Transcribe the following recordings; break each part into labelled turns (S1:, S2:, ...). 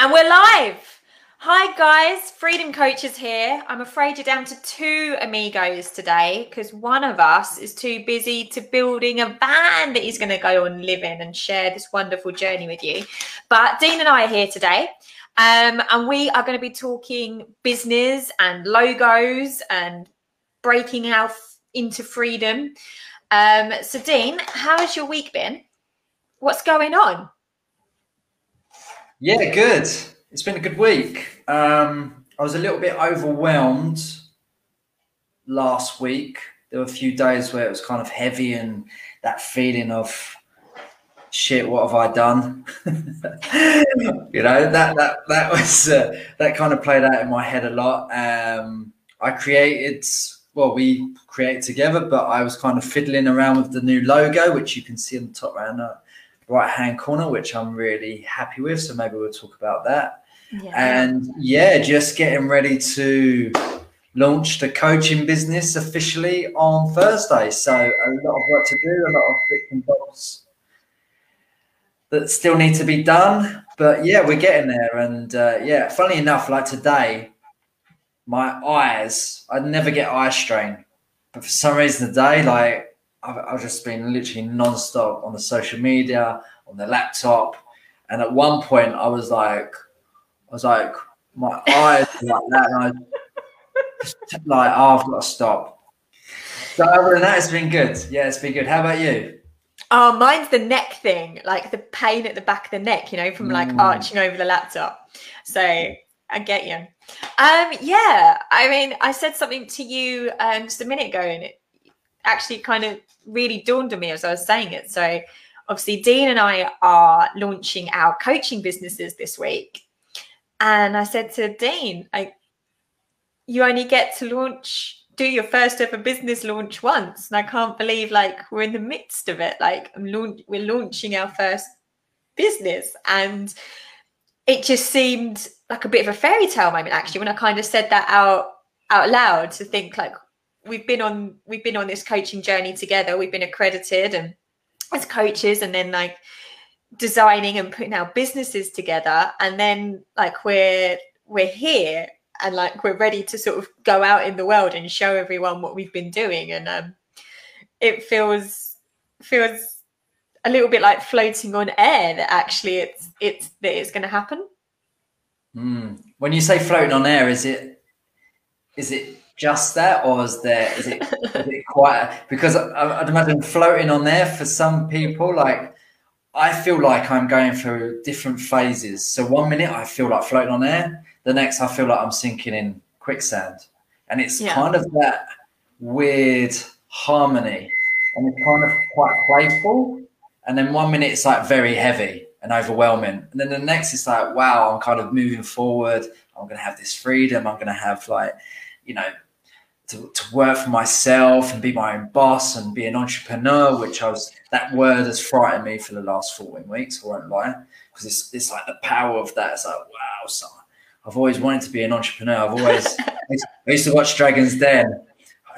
S1: And we're live. Hi, guys. Freedom Coaches here. I'm afraid you're down to two amigos today because one of us is too busy to building a van that he's going to go and live in and share this wonderful journey with you. But Dean and I are here today. Um, and we are going to be talking business and logos and breaking out into freedom. Um, so, Dean, how has your week been? What's going on?
S2: Yeah, good. It's been a good week. Um, I was a little bit overwhelmed last week. There were a few days where it was kind of heavy and that feeling of shit. What have I done? you know that that that was uh, that kind of played out in my head a lot. Um, I created well, we create together, but I was kind of fiddling around with the new logo, which you can see on the top right now right hand corner, which I'm really happy with. So maybe we'll talk about that. Yeah. And yeah, just getting ready to launch the coaching business officially on Thursday. So a lot of work to do, a lot of bits and bobs that still need to be done. But yeah, we're getting there. And uh, yeah, funny enough, like today, my eyes, I never get eye strain. But for some reason today, like I've, I've just been literally non-stop on the social media, on the laptop, and at one point I was like, I was like, my eyes like that, and I just like, oh, I've got to stop. So other than that, it's been good. Yeah, it's been good. How about you?
S1: Oh, mine's the neck thing, like the pain at the back of the neck, you know, from like mm. arching over the laptop. So I get you. Um, yeah, I mean, I said something to you um, just a minute ago, and it, actually kind of really dawned on me as I was saying it. So obviously Dean and I are launching our coaching businesses this week. And I said to Dean, like, you only get to launch, do your first ever business launch once. And I can't believe like we're in the midst of it. Like I'm launch, we're launching our first business. And it just seemed like a bit of a fairy tale moment actually when I kind of said that out out loud to think like we've been on we've been on this coaching journey together. We've been accredited and as coaches, and then like designing and putting our businesses together, and then like we're we're here and like we're ready to sort of go out in the world and show everyone what we've been doing, and um, it feels feels a little bit like floating on air that actually it's it's that it's going to happen.
S2: Mm. When you say floating on air, is it is it just that, or is there is it, is it quite? Because I, I'd imagine floating on there for some people, like I feel like I'm going through different phases. So one minute I feel like floating on air, the next I feel like I'm sinking in quicksand, and it's yeah. kind of that weird harmony, and it's kind of quite playful. And then one minute it's like very heavy and overwhelming, and then the next it's like wow, I'm kind of moving forward. I'm going to have this freedom. I'm going to have like you know to, to work for myself and be my own boss and be an entrepreneur, which I was that word has frightened me for the last 14 weeks, I won't lie. Because it's it's like the power of that. It's like, wow, son. I've always wanted to be an entrepreneur. I've always I used to watch Dragon's Den.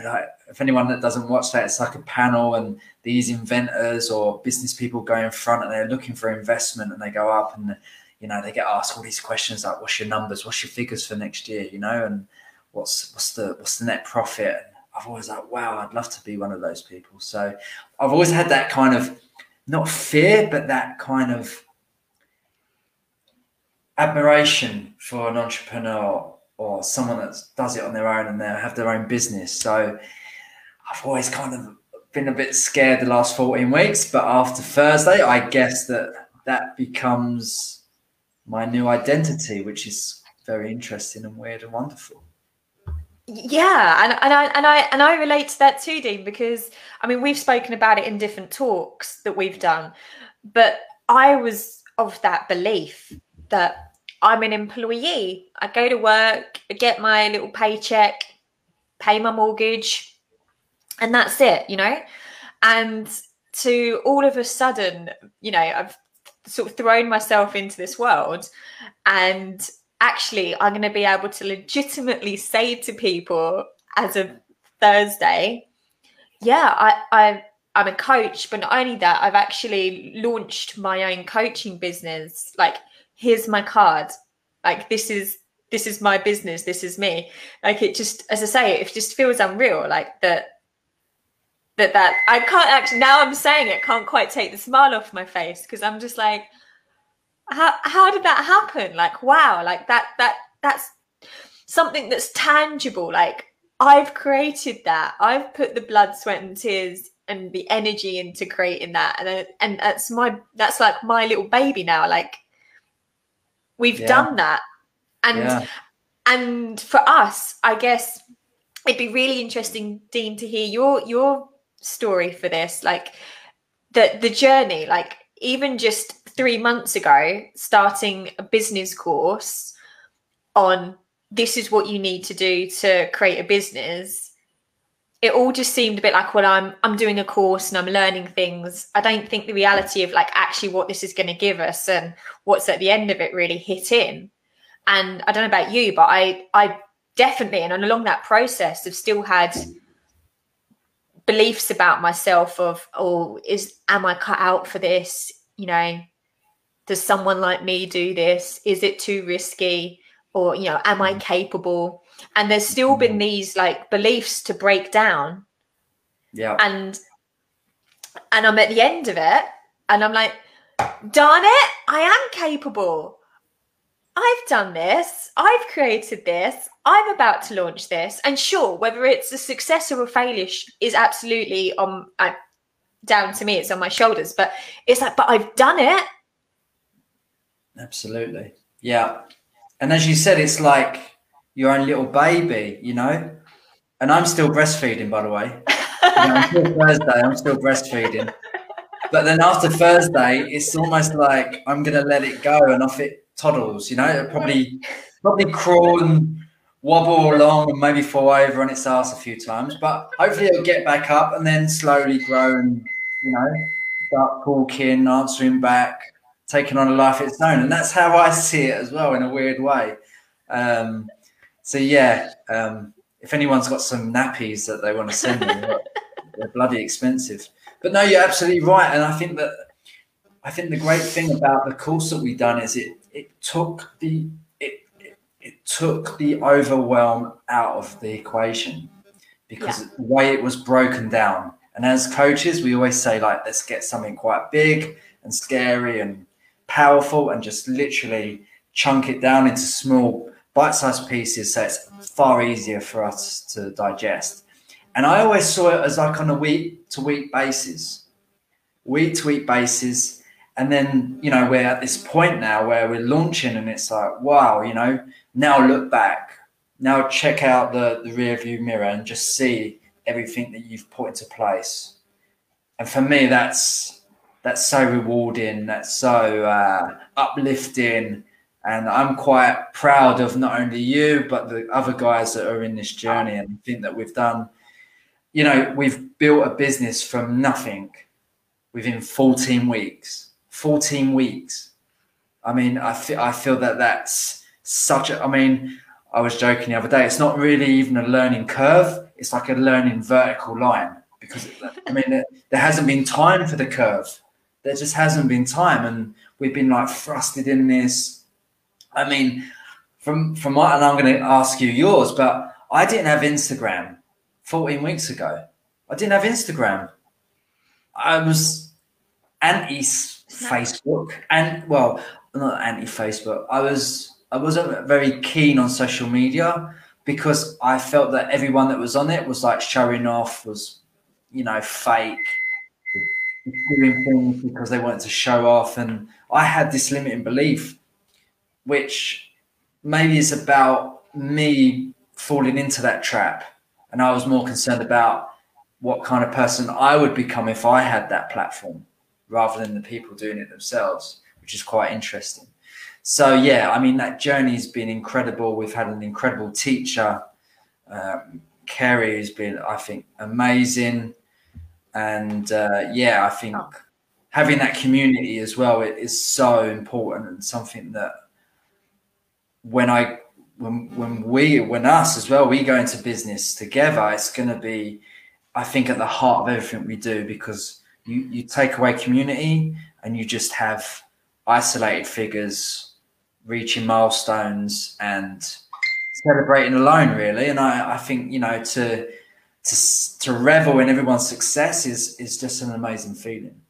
S2: Like, if anyone that doesn't watch that, it's like a panel and these inventors or business people go in front and they're looking for investment and they go up and you know they get asked all these questions like what's your numbers, what's your figures for next year, you know, and what's what's the what's the net profit? And I've always like, wow, I'd love to be one of those people. So I've always had that kind of not fear, but that kind of admiration for an entrepreneur or someone that does it on their own and they have their own business. So I've always kind of been a bit scared the last 14 weeks, but after Thursday, I guess that that becomes my new identity, which is very interesting and weird and wonderful
S1: yeah and, and i and i and i relate to that too dean because i mean we've spoken about it in different talks that we've done but i was of that belief that i'm an employee. I go to work I get my little paycheck pay my mortgage and that's it you know? And to all of a sudden you know i've sort of thrown myself into this world and actually I'm going to be able to legitimately say to people as of Thursday, yeah, I, I I'm a coach, but not only that, I've actually launched my own coaching business. Like, here's my card. Like this is this is my business. This is me. Like it just, as I say, it just feels unreal. Like that that that I can't actually now I'm saying it can't quite take the smile off my face because I'm just like how how did that happen? Like wow like that that that's something that's tangible. Like I've created that. I've put the blood sweat and tears and the energy into creating that. And and that's my that's like my little baby now. Like we've yeah. done that. And yeah. and for us I guess it'd be really interesting Dean to hear your your story for this. Like the the journey like even just three months ago starting a business course on this is what you need to do to create a business it all just seemed a bit like well i'm i'm doing a course and i'm learning things. I don't think the reality of like actually what this is going to give us and what's at the end of it really hit in. And i don't know about you but i i definitely and along that process have still had beliefs about myself of oh is am i cut out for this? You know does someone like me do this is it too risky or you know am i mm. capable and there's still been mm. these like beliefs to break down
S2: yeah
S1: and and i'm at the end of it and i'm like darn it i am capable I've done this, I've created this, I'm about to launch this. And sure, whether it's a success or a failure is absolutely on uh, down to me, it's on my shoulders. But it's like, but I've done it.
S2: Absolutely. Yeah. And as you said, it's like your own little baby, you know? And I'm still breastfeeding, by the way. you know, until Thursday, I'm still breastfeeding. But then after Thursday, it's almost like I'm going to let it go and off it toddles. You know, it'll probably probably crawl and wobble along and maybe fall over on its ass a few times, but hopefully it'll get back up and then slowly grow and you know start talking, answering back, taking on a life of its own. And that's how I see it as well in a weird way. Um, so yeah, um, if anyone's got some nappies that they want to send me, they're bloody expensive. But no, you're absolutely right, and I think that I think the great thing about the course that we've done is it it took the it, it, it took the overwhelm out of the equation because yeah. the way it was broken down. And as coaches, we always say like, let's get something quite big and scary and powerful, and just literally chunk it down into small bite-sized pieces, so it's far easier for us to digest. And I always saw it as like on a week to week basis, week to week basis. And then you know we're at this point now where we're launching and it's like wow you know now look back. Now check out the the rear view mirror and just see everything that you've put into place. And for me that's that's so rewarding that's so uh, uplifting and i'm quite proud of not only you but the other guys that are in this journey and I think that we've done you know we've built a business from nothing within 14 weeks 14 weeks. I mean, I feel, I feel that that's such a, I mean, I was joking the other day, it's not really even a learning curve. It's like a learning vertical line because, I mean, there hasn't been time for the curve. There just hasn't been time. And we've been like thrusted in this. I mean, from, from what, and I'm going to ask you yours, but I didn't have Instagram 14 weeks ago. I didn't have Instagram. I was anti Facebook and well, not anti-Facebook. I was I wasn't very keen on social media because I felt that everyone that was on it was like showing off, was you know fake, doing things because they wanted to show off, and I had this limiting belief, which maybe is about me falling into that trap, and I was more concerned about what kind of person I would become if I had that platform rather than the people doing it themselves, which is quite interesting. So yeah, I mean that journey's been incredible. We've had an incredible teacher. Um, Kerry has been, I think, amazing, and uh, yeah, I think oh. having that community as well it is so important and something that when I when when we when us as well we go into business together, it's going to be, I think, at the heart of everything we do because you you take away community and you just have isolated figures reaching milestones and celebrating alone really and I, I think you know to to to revel in everyone's success is is just an amazing feeling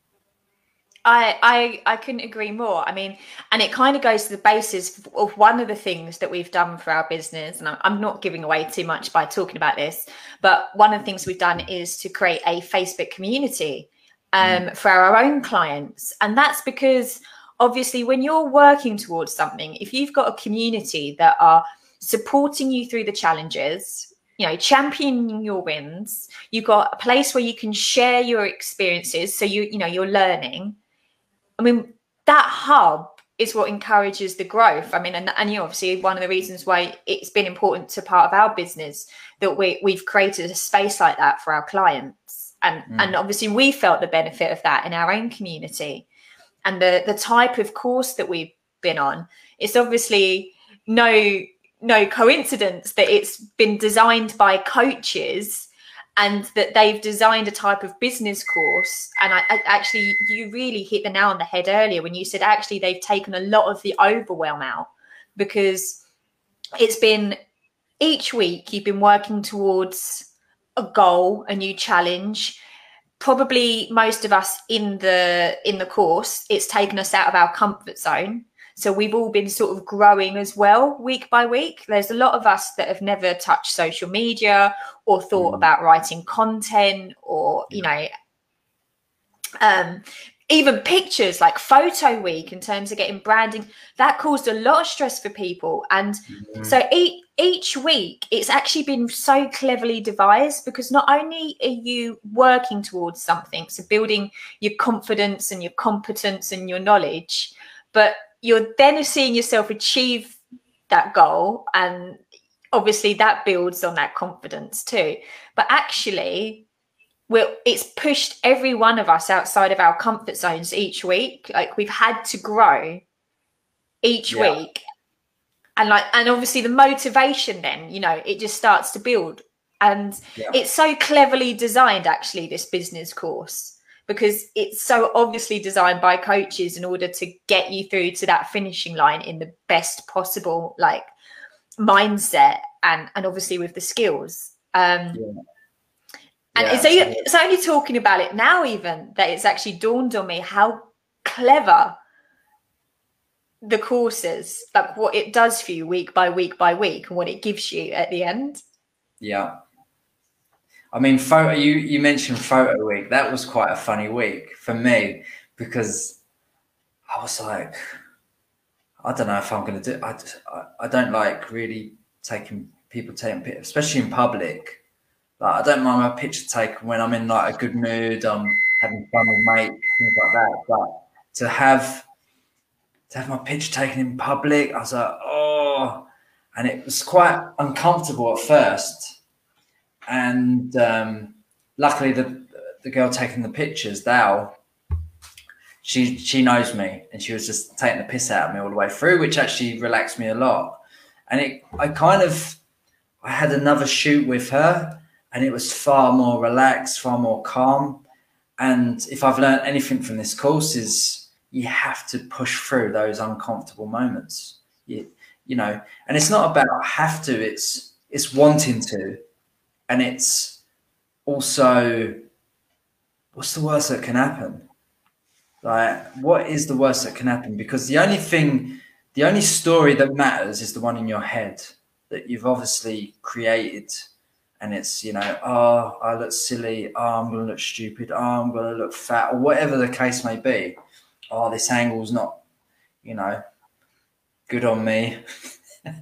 S1: I, I I couldn't agree more. I mean, and it kind of goes to the basis of one of the things that we've done for our business. And I'm not giving away too much by talking about this, but one of the things we've done is to create a Facebook community um, mm. for our own clients, and that's because obviously when you're working towards something, if you've got a community that are supporting you through the challenges, you know, championing your wins, you've got a place where you can share your experiences, so you you know you're learning I mean, that hub is what encourages the growth. I mean, and, and you know, obviously one of the reasons why it's been important to part of our business that we we've created a space like that for our clients. And mm. and obviously we felt the benefit of that in our own community. And the the type of course that we've been on, it's obviously no no coincidence that it's been designed by coaches and that they've designed a type of business course. And I, I, actually, you really hit the nail on the head earlier when you said actually they've taken a lot of the overwhelm out because it's been each week you've been working towards a goal, a new challenge. Probably most of us in the in the course, it's taken us out of our comfort zone so we've all been sort of growing as well week by week. There's a lot of us that have never touched social media or thought mm. about writing content or, you know, um, even pictures like photo week in terms of getting branding that caused a lot of stress for people and mm-hmm. so each, each week it's actually been so cleverly devised because not only are you working towards something so building your confidence and your competence and your knowledge but you're then seeing yourself achieve that goal and obviously that builds on that confidence too. But actually we're, it's pushed every one of us outside of our comfort zones each week. Like we've had to grow each yeah. week. And like and obviously the motivation then you know it just starts to build. And yeah. it's so cleverly designed actually this business course because it's so obviously designed by coaches in order to get you through to that finishing line in the best possible like mindset and and obviously with the skills. Um yeah. and yeah, it's, only, it's only talking about it now even that it's actually dawned on me how clever the courses like what it does for you week by week by week and what it gives you at the end.
S2: Yeah I mean, photo. You you mentioned photo week. That was quite a funny week for me because I was like, I don't know if I'm going to do. I, I don't like really taking people taking especially in public. Like I don't mind my picture taken when I'm in like a good mood. I'm having fun with mates, things like that. But to have to have my picture taken in public, I was like, oh, and it was quite uncomfortable at first and um, luckily the the girl taking the pictures, Dal, she she knows me, and she was just taking the piss out of me all the way through, which actually relaxed me a lot. And it, I kind of, I had another shoot with her, and it was far more relaxed, far more calm. And if I've learned anything from this course, is you have to push through those uncomfortable moments. You, you know, and it's not about have to; it's it's wanting to and it's also what's the worst that can happen? Like what is the worst that can happen? Because the only thing the only story that matters is the one in your head that you've obviously created. And it's you know oh i look silly. Oh i'm gonna look stupid. Oh i'm gonna look fat. Or whatever the case may be. Oh this angle's not you know good on me.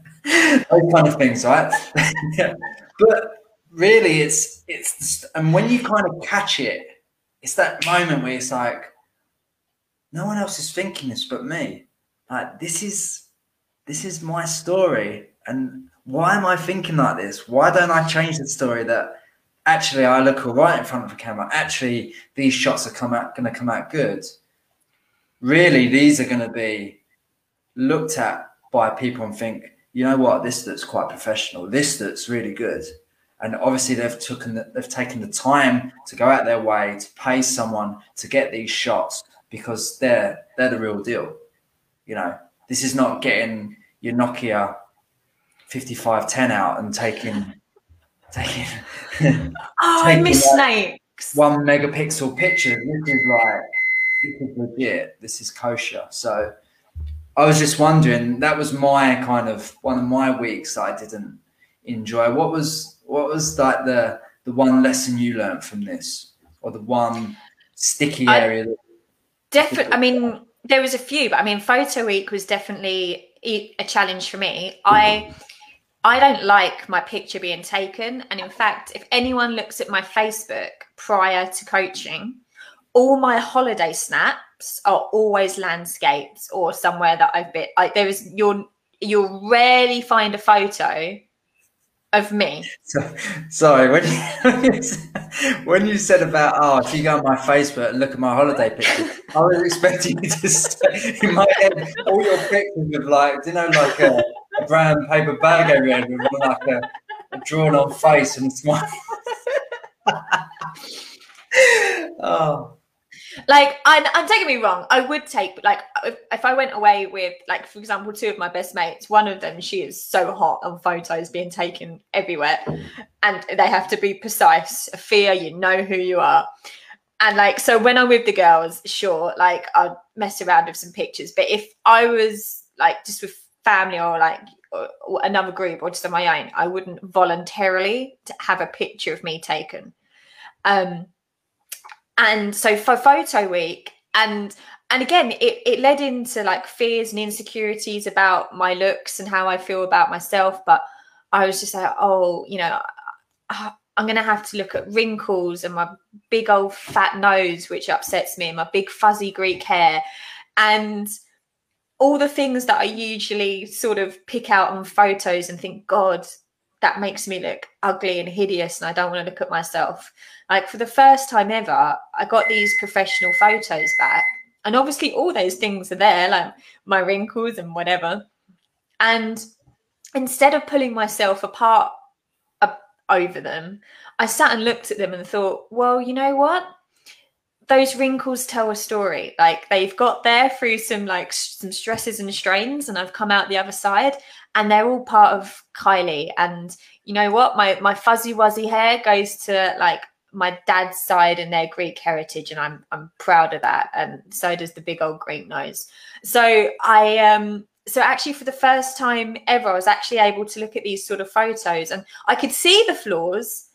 S2: Those kind of things right? But really it's it's and when you kind of catch it it's that moment where it's like no one else is thinking this but me. Like this is this is my story. And why am i thinking like this? Why don't i change the story that actually i look all right in front of the camera? Actually these shots are come out going to come out good. Really these are going to be looked at by people and think you know what? This looks quite professional. This looks really good and obviously they've taken the, they've taken the time to go out their way to pay someone to get these shots because they're they're the real deal, you know. this is not getting your Nokia 5510 out and taking taking.
S1: oh, taking I miss like snakes.
S2: One megapixel picture. This is like this is legit. This is kosher. So I was just wondering. That was my kind of one of my weeks that I didn't enjoy. What was what was like the the one lesson you learned from this, or the one sticky area?
S1: Definitely. I mean, there was a few, but I mean, photo week was definitely a challenge for me. I I don't like my picture being taken, and in fact, if anyone looks at my Facebook prior to coaching, all my holiday snaps are always landscapes or somewhere that I've been. Like there is you'll you'll rarely find a photo of me.
S2: So, sorry, when you, when you said about oh, if you go on my Facebook and look at my holiday pictures, I was expecting you to say in my head all your pictures of like, you know, like a, a brown paper bag over there with like a, a drawn on face and a smile. oh
S1: like I, am taking me wrong i would take like if, if, i went away with like for example two of my best mates one of them she is so hot on photos being taken everywhere. And they have to be precise fear you know who you are. And like so when i'm with the girls sure like i'll mess around with some pictures. But if i was like just with family or like or another group or just on my own i wouldn't voluntarily have a picture of me taken. Um and so for photo week and and again it, it led into like fears and insecurities about my looks and how i feel about myself. But i was just like oh you know i'm gonna have to look at wrinkles and my big old fat nose which upsets me and my big fuzzy greek hair and all the things that i usually sort of pick out on photos and think god that makes me look ugly and hideous and I don't want to look at myself. Like for the first time ever, I got these professional photos back. And obviously all those things are there, like my wrinkles and whatever. And instead of pulling myself apart over them, I sat and looked at them and thought, well, you know what? Those wrinkles tell a story. Like they've got there through some like some stresses and strains, and I've come out the other side and they're all part of Kylie. And you know what? My my fuzzy wuzzy hair goes to like my dad's side and their Greek heritage, and I'm I'm proud of that. And so does the big old Greek nose. So I um so actually for the first time ever, I was actually able to look at these sort of photos and I could see the flaws,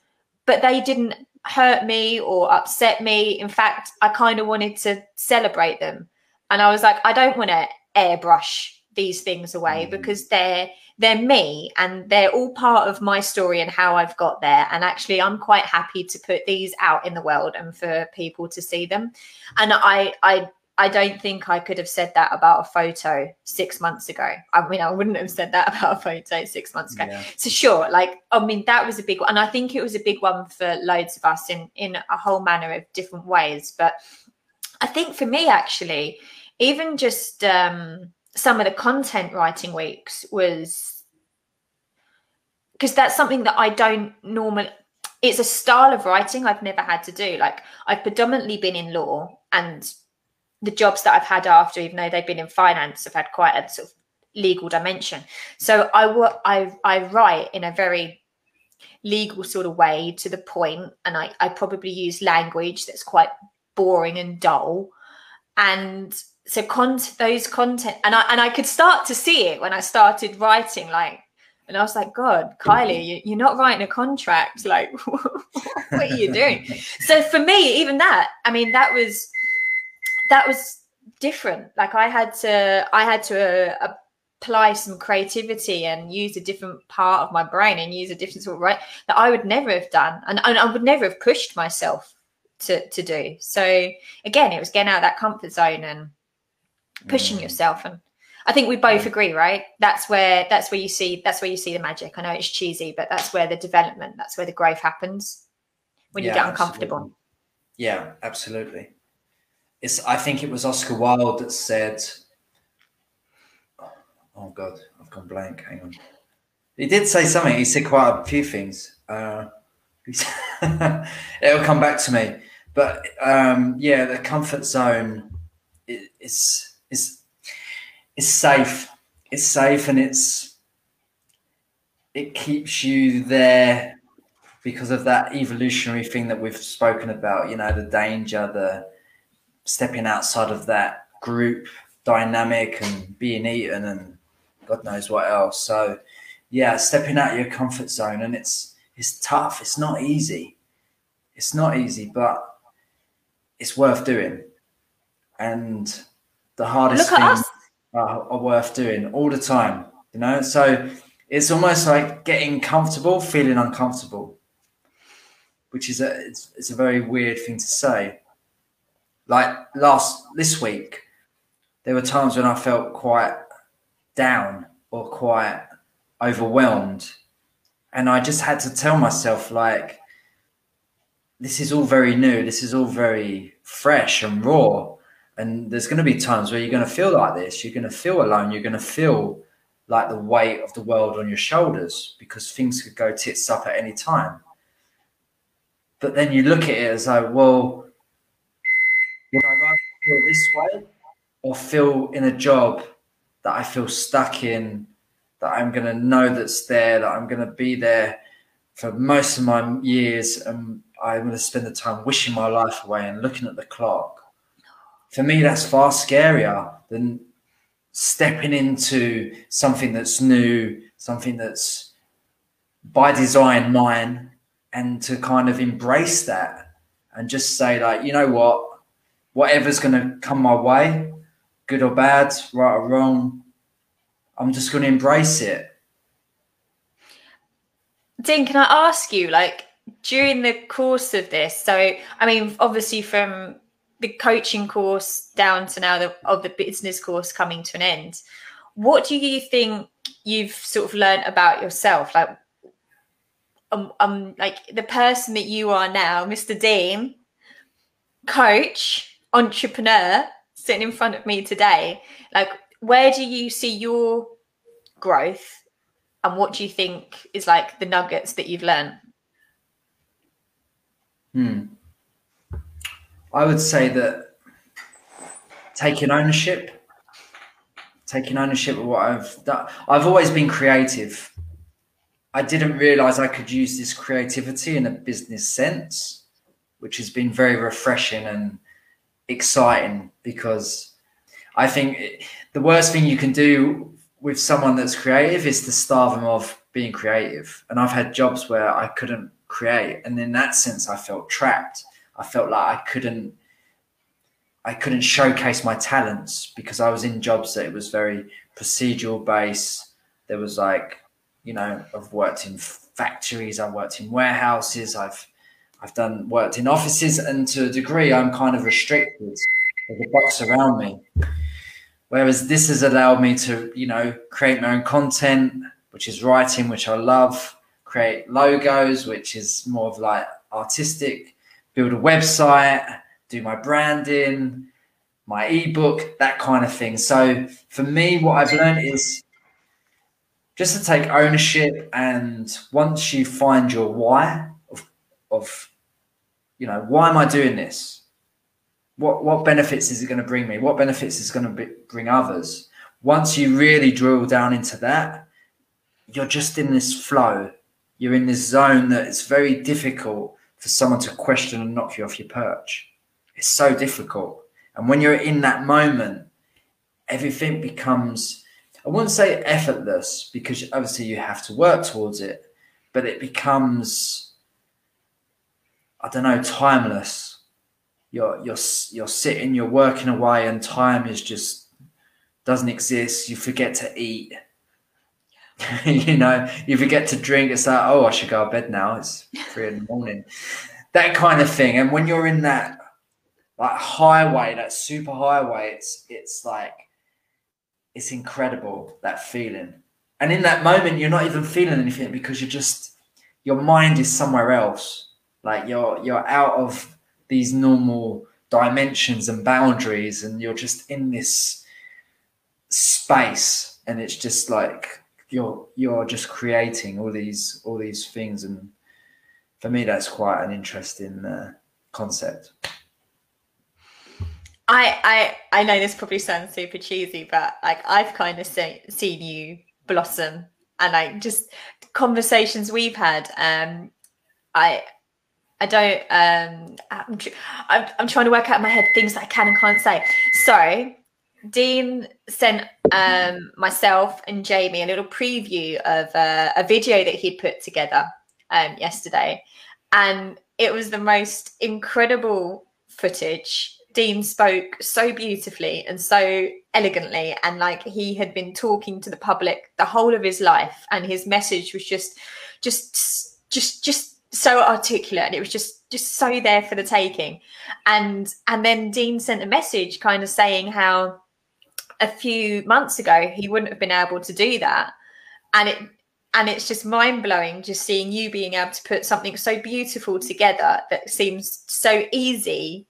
S1: but they didn't hurt me or upset me. In fact, I kind of wanted to celebrate them. And I was like, I don't want to airbrush these things away mm. because they're they're me and they're all part of my story and how I've got there. And actually, I'm quite happy to put these out in the world and for people to see them. And I, I, I don't think I could have said that about a photo six months ago. I mean, I wouldn't have said that about a photo six months ago. Yeah. So sure, like I mean, that was a big one, and I think it was a big one for loads of us in in a whole manner of different ways. But I think for me, actually, even just um, some of the content writing weeks was because that's something that I don't normally it's a style of writing I've never had to do. Like I've predominantly been in law and the jobs that I've had after, even though they've been in finance, have had quite a sort of legal dimension. So I work, I, I write in a very legal sort of way to the point, and I, I probably use language that's quite boring and dull. And so con- those content and I and I could start to see it when I started writing like and I was like, God, Kylie, you, are not writing a contract. Like, what are you doing? so for me, even that, I mean, that was that was different. Like I had to, I had to uh, apply some creativity and use a different part of my brain and use a different sort of right that I would never have done, and, and I would never have pushed myself to to do. So again, it was getting out of that comfort zone and pushing mm. yourself and I think we both agree, right? That's where that's where you see that's where you see the magic. I know it's cheesy, but that's where the development, that's where the growth happens when yeah, you get uncomfortable.
S2: Absolutely. Yeah, absolutely. It's I think it was Oscar Wilde that said Oh god, I've gone blank. Hang on. He did say something. He said quite a few things. Uh, it'll come back to me. But um, yeah, the comfort zone is is it's safe. It's safe and it's it keeps you there because of that evolutionary thing that we've spoken about, you know, the danger, the stepping outside of that group dynamic and being eaten and God knows what else. So yeah, stepping out of your comfort zone and it's it's tough. It's not easy. It's not easy, but it's worth doing. And the hardest things are, are worth doing all the time, you know? So it's almost like getting comfortable, feeling uncomfortable, which is a it's, it's a very weird thing to say. Like last this week, there were times when I felt quite down or quite overwhelmed, and I just had to tell myself like, this is all very new. This is all very fresh and raw. And there's going to be times where you're going to feel like this. You're going to feel alone. You're going to feel like the weight of the world on your shoulders because things could go tits up at any time. But then you look at it as like, well, would I rather feel this way or feel in a job that I feel stuck in, that I'm going to know that's there, that I'm going to be there for most of my years and I'm going to spend the time wishing my life away and looking at the clock. For me, that's far scarier than stepping into something that's new, something that's by design mine, and to kind of embrace that and just say, like, you know what, whatever's going to come my way, good or bad, right or wrong, I'm just going to embrace it.
S1: Dean, can I ask you, like, during the course of this, so I mean, obviously from the coaching course down to now the, of the business course coming to an end what do you think you've sort of learned about yourself? Like um, um like the person that you are now mr dean coach entrepreneur sitting in front of me today. Like where do you see your growth and what do you think is like the nuggets that you've learned?
S2: Hmm I would say that taking ownership, taking ownership of what I've done. I've always been creative. I didn't realize I could use this creativity in a business sense, which has been very refreshing and exciting because I think the worst thing you can do with someone that's creative is to starve them of being creative. And I've had jobs where I couldn't create. And in that sense, I felt trapped I felt like I couldn't I couldn't showcase my talents because I was in jobs that it was very procedural based. There was like, you know, I've worked in factories, I've worked in warehouses, I've I've done worked in offices, and to a degree, I'm kind of restricted. There's a box around me. Whereas this has allowed me to, you know, create my own content, which is writing, which I love, create logos, which is more of like artistic build a website, do my branding, my ebook, that kind of thing. So for me, what I've learned is just to take ownership and once you find your why of, of you know, why am I doing this? What what benefits is it going to bring me? What benefits is going to bring others? Once you really drill down into that, you're just in this flow. You're in this zone that it's very difficult for someone to question and knock you off your perch. It's so difficult. And when you're in that moment, everything becomes, I wouldn't say effortless because obviously you have to work towards it, but it becomes, I don't know, timeless. You're, you're, you're sitting, you're working away, and time is just doesn't exist. You forget to eat you know, you forget to drink. It's like, oh, I should go to bed now. It's three in the morning. That kind of thing. And when you're in that like highway, that super highway, it's it's like it's incredible that feeling. And in that moment, you're not even feeling anything because you're just your mind is somewhere else. Like you're you're out of these normal dimensions and boundaries, and you're just in this space, and it's just like you're you're just creating all these all these things and for me that's quite an interesting uh, concept
S1: I I I know this probably sounds super cheesy, but like I've kind of seen seen you blossom, and like just conversations we've had. Um, I I don't. Um, I'm, I'm, I'm trying to work out in my head things that I can and can't say. So Dean sent um, myself and Jamie a little preview of uh, a video that he'd put together um, yesterday, and it was the most incredible footage. Dean spoke so beautifully and so elegantly, and like he had been talking to the public the whole of his life, and his message was just, just, just, just so articulate, and it was just, just so there for the taking. And and then Dean sent a message, kind of saying how a few months ago he wouldn't have been able to do that. And it and it's just mind blowing just seeing you being able to put something so beautiful together that seems so easy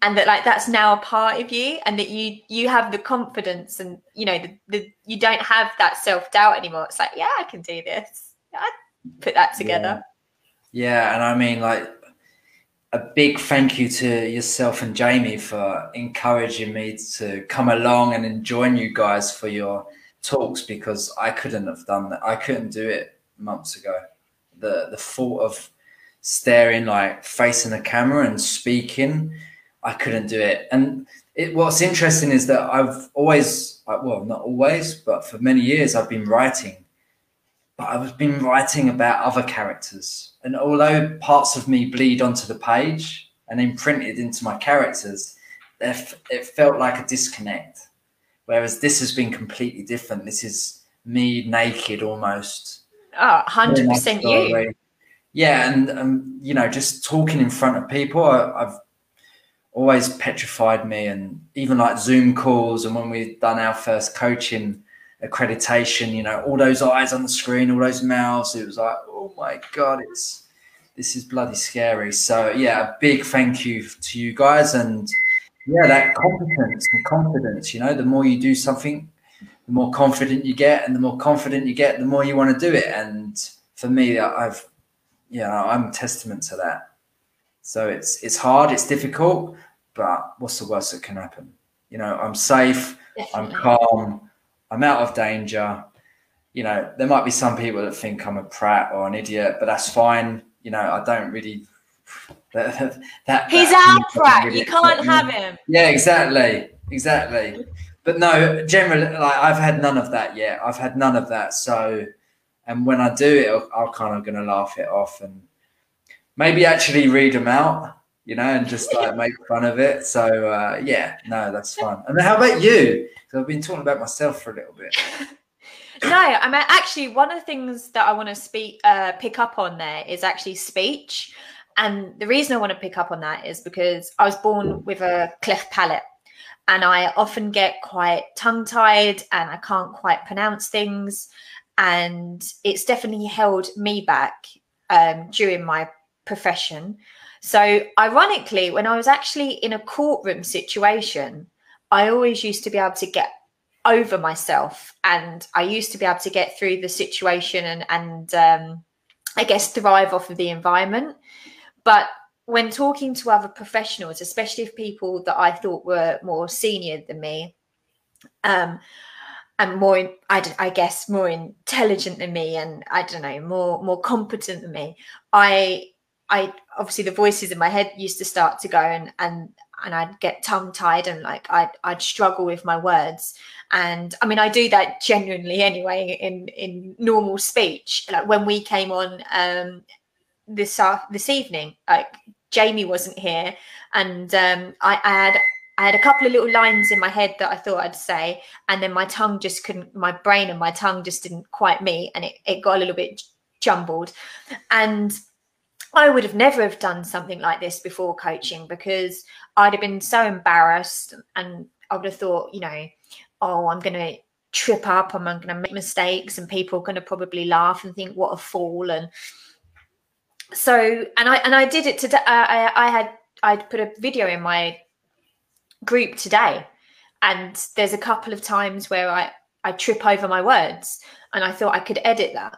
S1: and that like that's now a part of you and that you you have the confidence and you know the, the you don't have that self-doubt anymore. It's like yeah i can do this. I put that together.
S2: Yeah, yeah and i mean like a big thank you to yourself and Jamie for encouraging me to come along and join you guys for your talks because I couldn't have done that. I couldn't do it months ago. The the thought of staring like facing a camera and speaking, I couldn't do it. And it, what's interesting is that I've always, uh, well, not always, but for many years, I've been writing. But I've been writing about other characters and although parts of me bleed onto the page and imprinted into my characters, it felt like a disconnect. Whereas this has been completely different. This is me naked almost.
S1: Oh, 100% you.
S2: Yeah. And, um, you know, just talking in front of people, I, I've always petrified me. And even like Zoom calls and when we've done our first coaching accreditation, you know, all those eyes on the screen, all those mouths, it was like, oh my god, it's this is bloody scary. So yeah, a big thank you to you guys, and yeah, that competence and confidence. You know, the more you do something, the more confident you get, and the more confident you get, the more you want to do it. And for me, I've yeah, I'm a testament to that. So it's it's hard, it's difficult, but what's the worst that can happen? You know, I'm safe, Definitely. I'm calm, I'm out of danger you know, there might be some people that think I'm a prat or an idiot, but that's fine. You know, I don't really.
S1: That, that he's that our prat. Really you can't have him.
S2: Yeah, exactly, exactly. But no, generally, like I've had none of that yet. I've had none of that. So, and when I do it, I'm kind of going to laugh it off and maybe actually read them out, you know, and just like make fun of it. So, uh, yeah, no, that's fun. And how about you? Because I've been talking about myself for a little bit.
S1: no, I mean actually one of the things that I want to speak uh, pick up on there is actually speech. And the reason I want to pick up on that is because I was born with a cleft palate and I often get quite tongue tied and I can't quite pronounce things. And it's definitely held me back um, during my profession. So, ironically, when I was actually in a courtroom situation, I always used to be able to get over myself and i used to be able to get through the situation and and um, i guess thrive off of the environment. But when talking to other professionals especially if people that i thought were more senior than me um and more I, I guess more intelligent than me and i don't know more more competent than me i i obviously the voices in my head used to start to go and and and I'd get tongue tied and like I'd, I'd struggle with my words. And i mean i do that genuinely anyway in in normal speech. Like when we came on um this uh, this evening like jamie wasn't here. And um I, I had I had a couple of little lines in my head that I thought I'd say, and then my tongue just couldn't, my brain and my tongue just didn't quite meet, and it, it got a little bit jumbled. And I would have never have done something like this before coaching because I'd have been so embarrassed, and I would have thought, you know, oh, I'm going to trip up, I'm going to make mistakes, and people are going to probably laugh and think, what a fool. And so, and I and I did it today. I, I had I'd put a video in my group today, and there's a couple of times where I I trip over my words, and I thought I could edit that,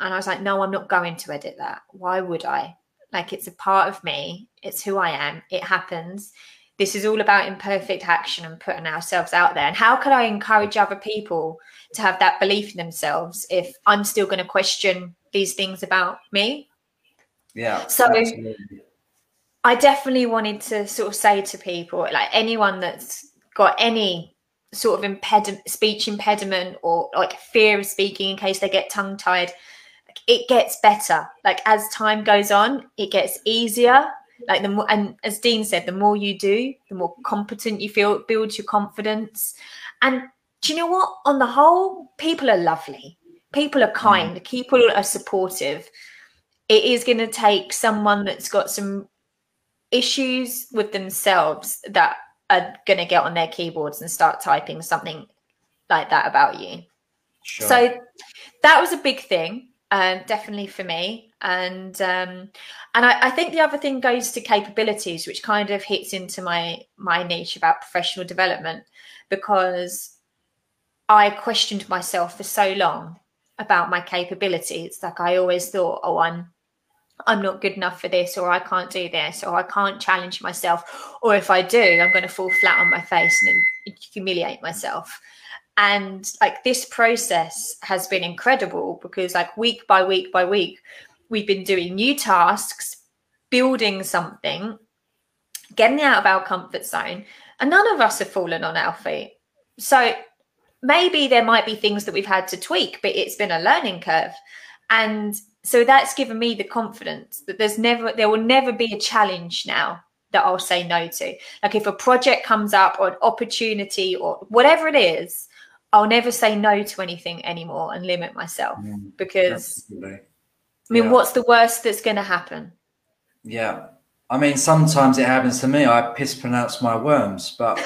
S1: and I was like, no, I'm not going to edit that. Why would I? Like, it's a part of me. It's who I am. It happens this is all about imperfect action and putting ourselves out there. And how can I encourage other people to have that belief in themselves if I'm still going to question these things about me?
S2: Yeah.
S1: So absolutely. I definitely wanted to sort of say to people, like anyone that's got any sort of impediment, speech impediment, or like fear of speaking in case they get tongue tied, it gets better. Like as time goes on, it gets easier. Like the more, and as Dean said, the more you do, the more competent you feel, builds your confidence. And do you know what? On the whole, people are lovely. People are kind. Mm. People are supportive. It is going to take someone that's got some issues with themselves that are going to get on their keyboards and start typing something like that about you. Sure. So that was a big thing, um, definitely for me. And um, and I, I, think the other thing goes to capabilities, which kind of hits into my my niche about professional development, because I questioned myself for so long about my capabilities. Like I always thought, oh, I'm I'm not good enough for this, or I can't do this, or I can't challenge myself, or if I do, I'm going to fall flat on my face and humiliate myself. And like this process has been incredible because, like, week by week by week, we've been doing new tasks, building something, getting out of our comfort zone, and none of us have fallen on our feet. So maybe there might be things that we've had to tweak, but it's been a learning curve. And so that's given me the confidence that there's never there will never be a challenge now that I'll say no to. Like if a project comes up or an opportunity or whatever it is, I'll never say no to anything anymore and limit myself mm, because absolutely. I mean, yeah. what's the worst that's going to happen?
S2: Yeah. I mean, sometimes it happens to me. I piss pronounce my worms, but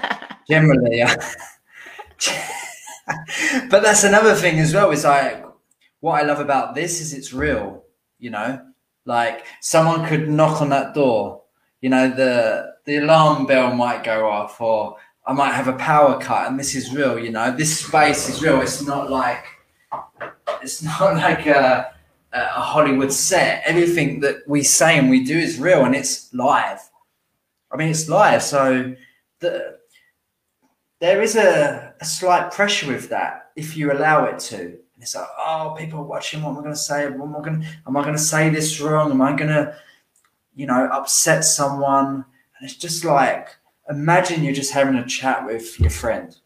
S2: generally, but that's another thing as well. Is like what I love about this is it's real, you know, like someone could knock on that door, you know, the, the alarm bell might go off or I might have a power cut and this is real, you know, this space is real. It's not like, it's not like a, a Hollywood set. Everything that we say and we do is real and it's live. I mean, it's live. So the, there is a, a slight pressure with that if you allow it to and it's like, oh, people are watching. What am I going to say? What am I going? Am I going to say this wrong? Am I going to, you know, upset someone? And it's just like, imagine you're just having a chat with your friend.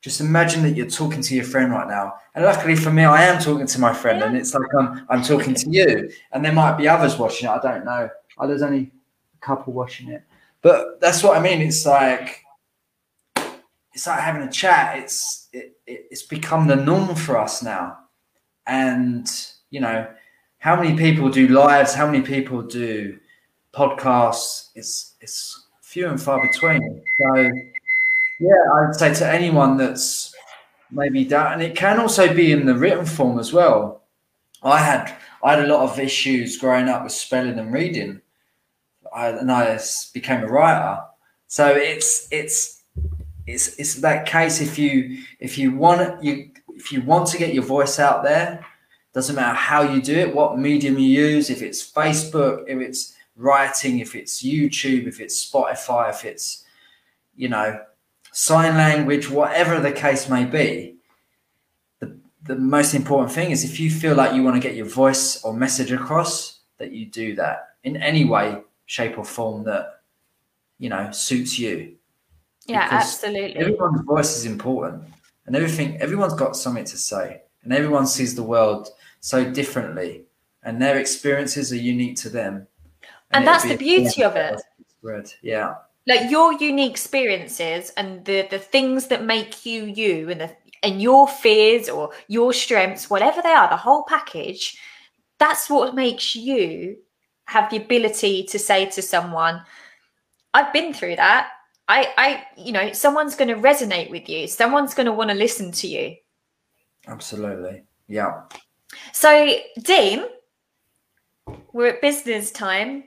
S2: Just imagine that you're talking to your friend right now. And luckily for me, I am talking to my friend, and it's like I'm I'm talking to you. And there might be others watching it. I don't know. Oh, there's only a couple watching it, but that's what I mean. It's like it's like having a chat. It's it, it, it's become the norm for us now, and you know how many people do lives, how many people do podcasts. It's it's few and far between. So yeah, I'd say to anyone that's maybe that, and it can also be in the written form as well. I had I had a lot of issues growing up with spelling and reading, I, and I became a writer. So it's it's it's it's that case if you if you want you if you want to get your voice out there doesn't matter how you do it what medium you use if it's facebook if it's writing if it's youtube if it's spotify if it's you know sign language whatever the case may be the, the most important thing is if you feel like you want to get your voice or message across that you do that in any way shape or form that you know suits you
S1: yeah, absolutely.
S2: Everyone's voice is important, and everything. Everyone's got something to say, and everyone sees the world so differently, and their experiences are unique to them.
S1: And, and that's the beauty of it.
S2: Spread. Yeah.
S1: Like your unique experiences and the the things that make you you, and the and your fears or your strengths, whatever they are, the whole package. That's what makes you have the ability to say to someone, "I've been through that." I, I, you know, someone's going to resonate with you. Someone's going to want to listen to you.
S2: Absolutely. Yeah.
S1: So, Dean, we're at business time.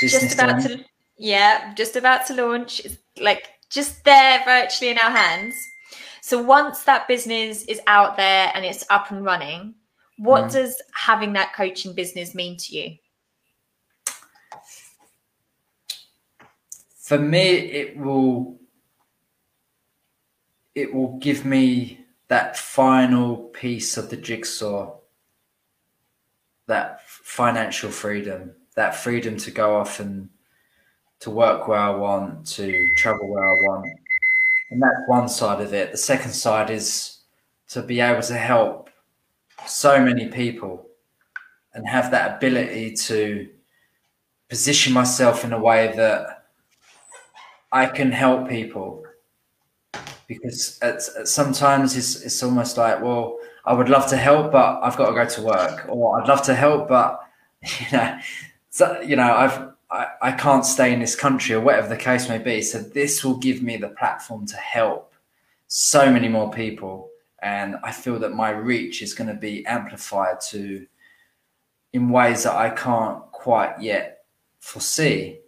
S2: Business
S1: just about to, yeah, just about to launch. It's like just there virtually in our hands. So once that business is out there and it's up and running, what mm. does having that coaching business mean to you?
S2: for me, it will it will give me that final piece of the jigsaw, that financial freedom, that freedom to go off and to work where I want, to travel where I want. And that's one side of it. The second side is to be able to help so many people and have that ability to position myself in a way that I can help people because sometimes it's, it's almost like, well, I would love to help, but I've got to go to work, or I'd love to help, but you know, so, you know, I've I, I can't stay in this country, or whatever the case may be. So this will give me the platform to help so many more people, and I feel that my reach is going to be amplified to in ways that I can't quite yet foresee.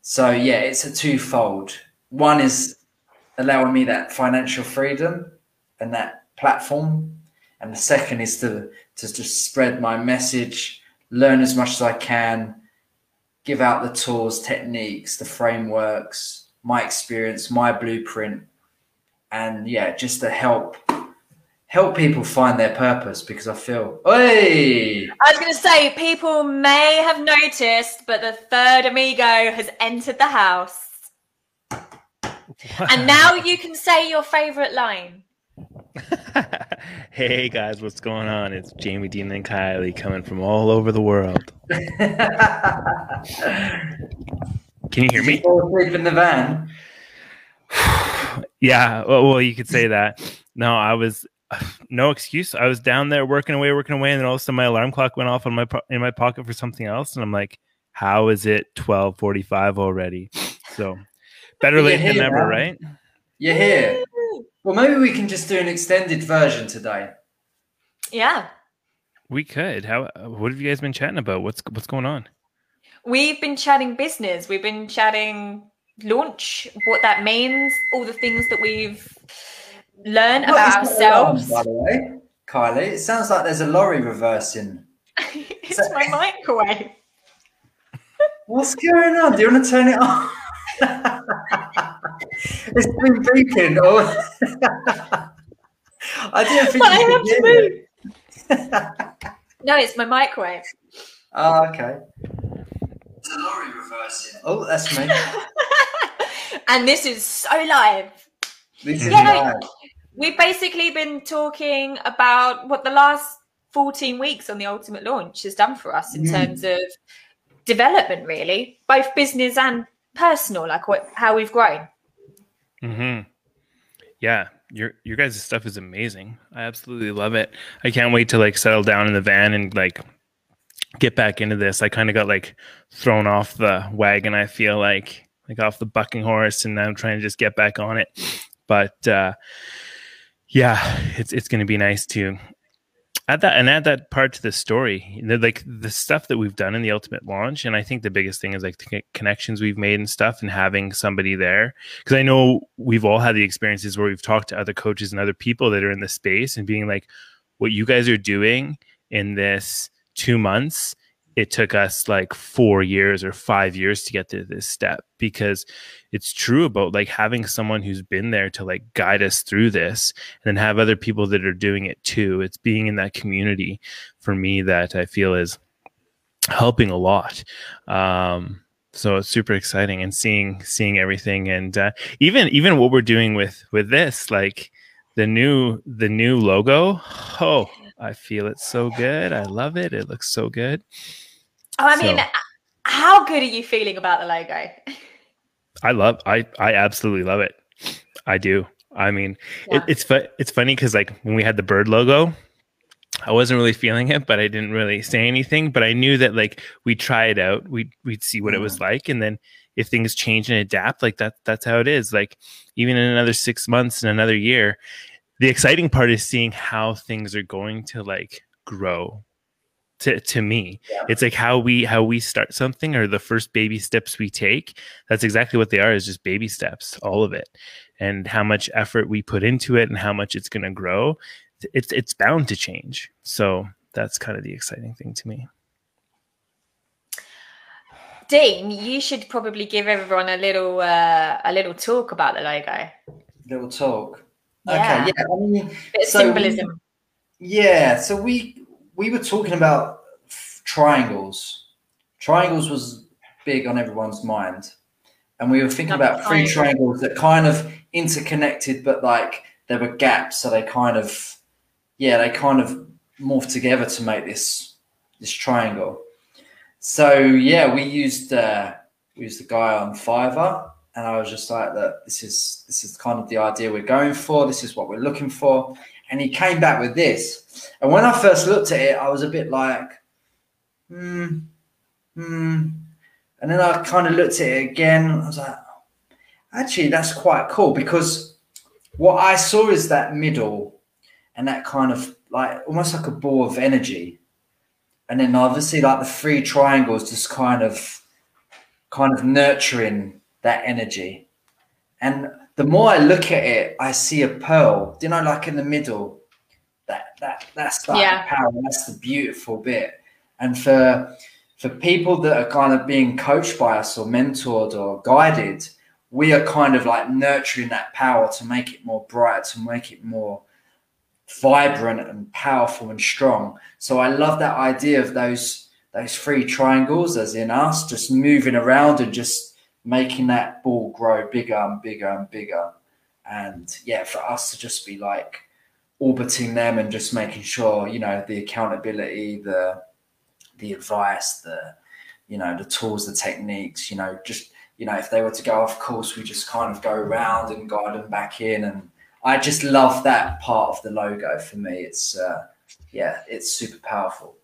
S2: So yeah, it's a twofold. One is allowing me that financial freedom and that platform, and the second is to to just spread my message, learn as much as I can, give out the tools, techniques, the frameworks, my experience, my blueprint, and yeah, just to help help people find their purpose because I feel, hey!
S1: I was going to say, people may have noticed, but the third amigo has entered the house. Wow. And now you can say your favorite line.
S3: hey guys, what's going on? It's Jamie Dean and Kylie coming from all over the world. Can you hear me?
S2: Sleep in the van.
S3: yeah, well, well, you could say that. No, I was no excuse. I was down there working away, working away, and then all of a sudden my alarm clock went off on my in my pocket for something else, and I'm like, "How is it 12:45 already?" So better late than never, right?
S2: You're here. Well, maybe we can just do an extended version today.
S1: Yeah,
S3: we could. How? What have you guys been chatting about? What's what's going on?
S1: We've been chatting business. We've been chatting launch, what that means, all the things that we've learned what about ourselves.
S2: Alarm, by the way, Kylie, it sounds like there's a lorry reversing.
S1: it's that... my microwave.
S2: What's going on? Do you want to turn it on? it's been beeping. Oh. I didn't think
S1: I have to move. no, it's my microwave.
S2: Oh, okay. It's a lorry reversing. Oh, that's me.
S1: and this is so live.
S2: This is yeah, live.
S1: No, We've basically been talking about what the last 14 weeks on the ultimate launch has done for us in mm. terms of development, really, both business and personal, like what how we've grown.
S3: Hmm. Yeah, your your guys' stuff is amazing. I absolutely love it. I can't wait to like settle down in the van and like get back into this. I kind of got like thrown off the wagon. I feel like like off the bucking horse, and I'm trying to just get back on it. But uh, yeah, it's it's going to be nice to add that and add that part to the story. like the stuff that we've done in the ultimate launch, and I think the biggest thing is like the connections we've made and stuff, and having somebody there. Because I know we've all had the experiences where we've talked to other coaches and other people that are in the space, and being like, what you guys are doing in this two months it took us like four years or five years to get to this step because it's true about like having someone who's been there to like guide us through this and then have other people that are doing it too. It's being in that community for me that I feel is helping a lot. Um, so it's super exciting and seeing seeing everything and uh, even even what we're doing with with this like the new the new logo oh i feel it so good i love it it looks so good
S1: Oh, I mean, how good are you feeling about the logo?
S3: I love. I I absolutely love it. I do. I mean, yeah. it, it's fu- it's funny because like when we had the bird logo, I wasn't really feeling it, but I didn't really say anything. But I knew that like we'd try it out, we'd we'd see what mm. it was mm. like, and then if things change and adapt, like that that's how it is. Like even in another six months and another year, the exciting part is seeing how things are going to like grow to, to me yeah. it's like how we how we start something or the first baby steps we take that's exactly what they are is just baby steps all of it and how much effort we put into it and how much it's going to grow it's it's bound to change so that's kind of the exciting thing to me
S1: Dean, you should probably give everyone a little uh, a little talk about the logo.
S2: Little talk.
S1: Yeah.
S2: Okay. Yeah. I mean,
S1: Bit of
S2: So-
S1: symbolism.
S2: Yeah, so we we were talking about triangles. Triangles was big on everyone's mind, and we were thinking about three
S1: triangles.
S2: triangles that kind of interconnected, but like there were gaps, so they kind of yeah, they kind of morphed together to make this this triangle. So yeah, we used uh, we used the guy on Fiverr, and I was just like, "Look, this is this is kind of the idea we're going for. This is what we're looking for." And he came back with this, and when I first looked at it, I was a bit like, "Hmm, hmm," and then I kind of looked at it again. I was like, "Actually, that's quite cool because what I saw is that middle, and that kind of like almost like a ball of energy." and then obviously like the three triangles just kind of kind of nurturing that energy and the more i look at it i see a pearl you know like in the middle that that that's like
S1: Yeah.
S2: the power that's the beautiful bit and for for people that are kind of being coached by us or mentored or guided we are kind of like nurturing that power to make it more bright to make it more vibrant and powerful and strong. So I love that idea of those those three triangles as in us just moving around and just making that ball grow bigger and bigger and bigger. And yeah, for us to just be like orbiting them and just making sure, you know, the accountability, the the advice, the you know, the tools, the techniques, you know, just you know, if they were to go off course, we just kind of go around and guide them back in and I just love that part of the logo for me. It's uh, yeah, it's super powerful.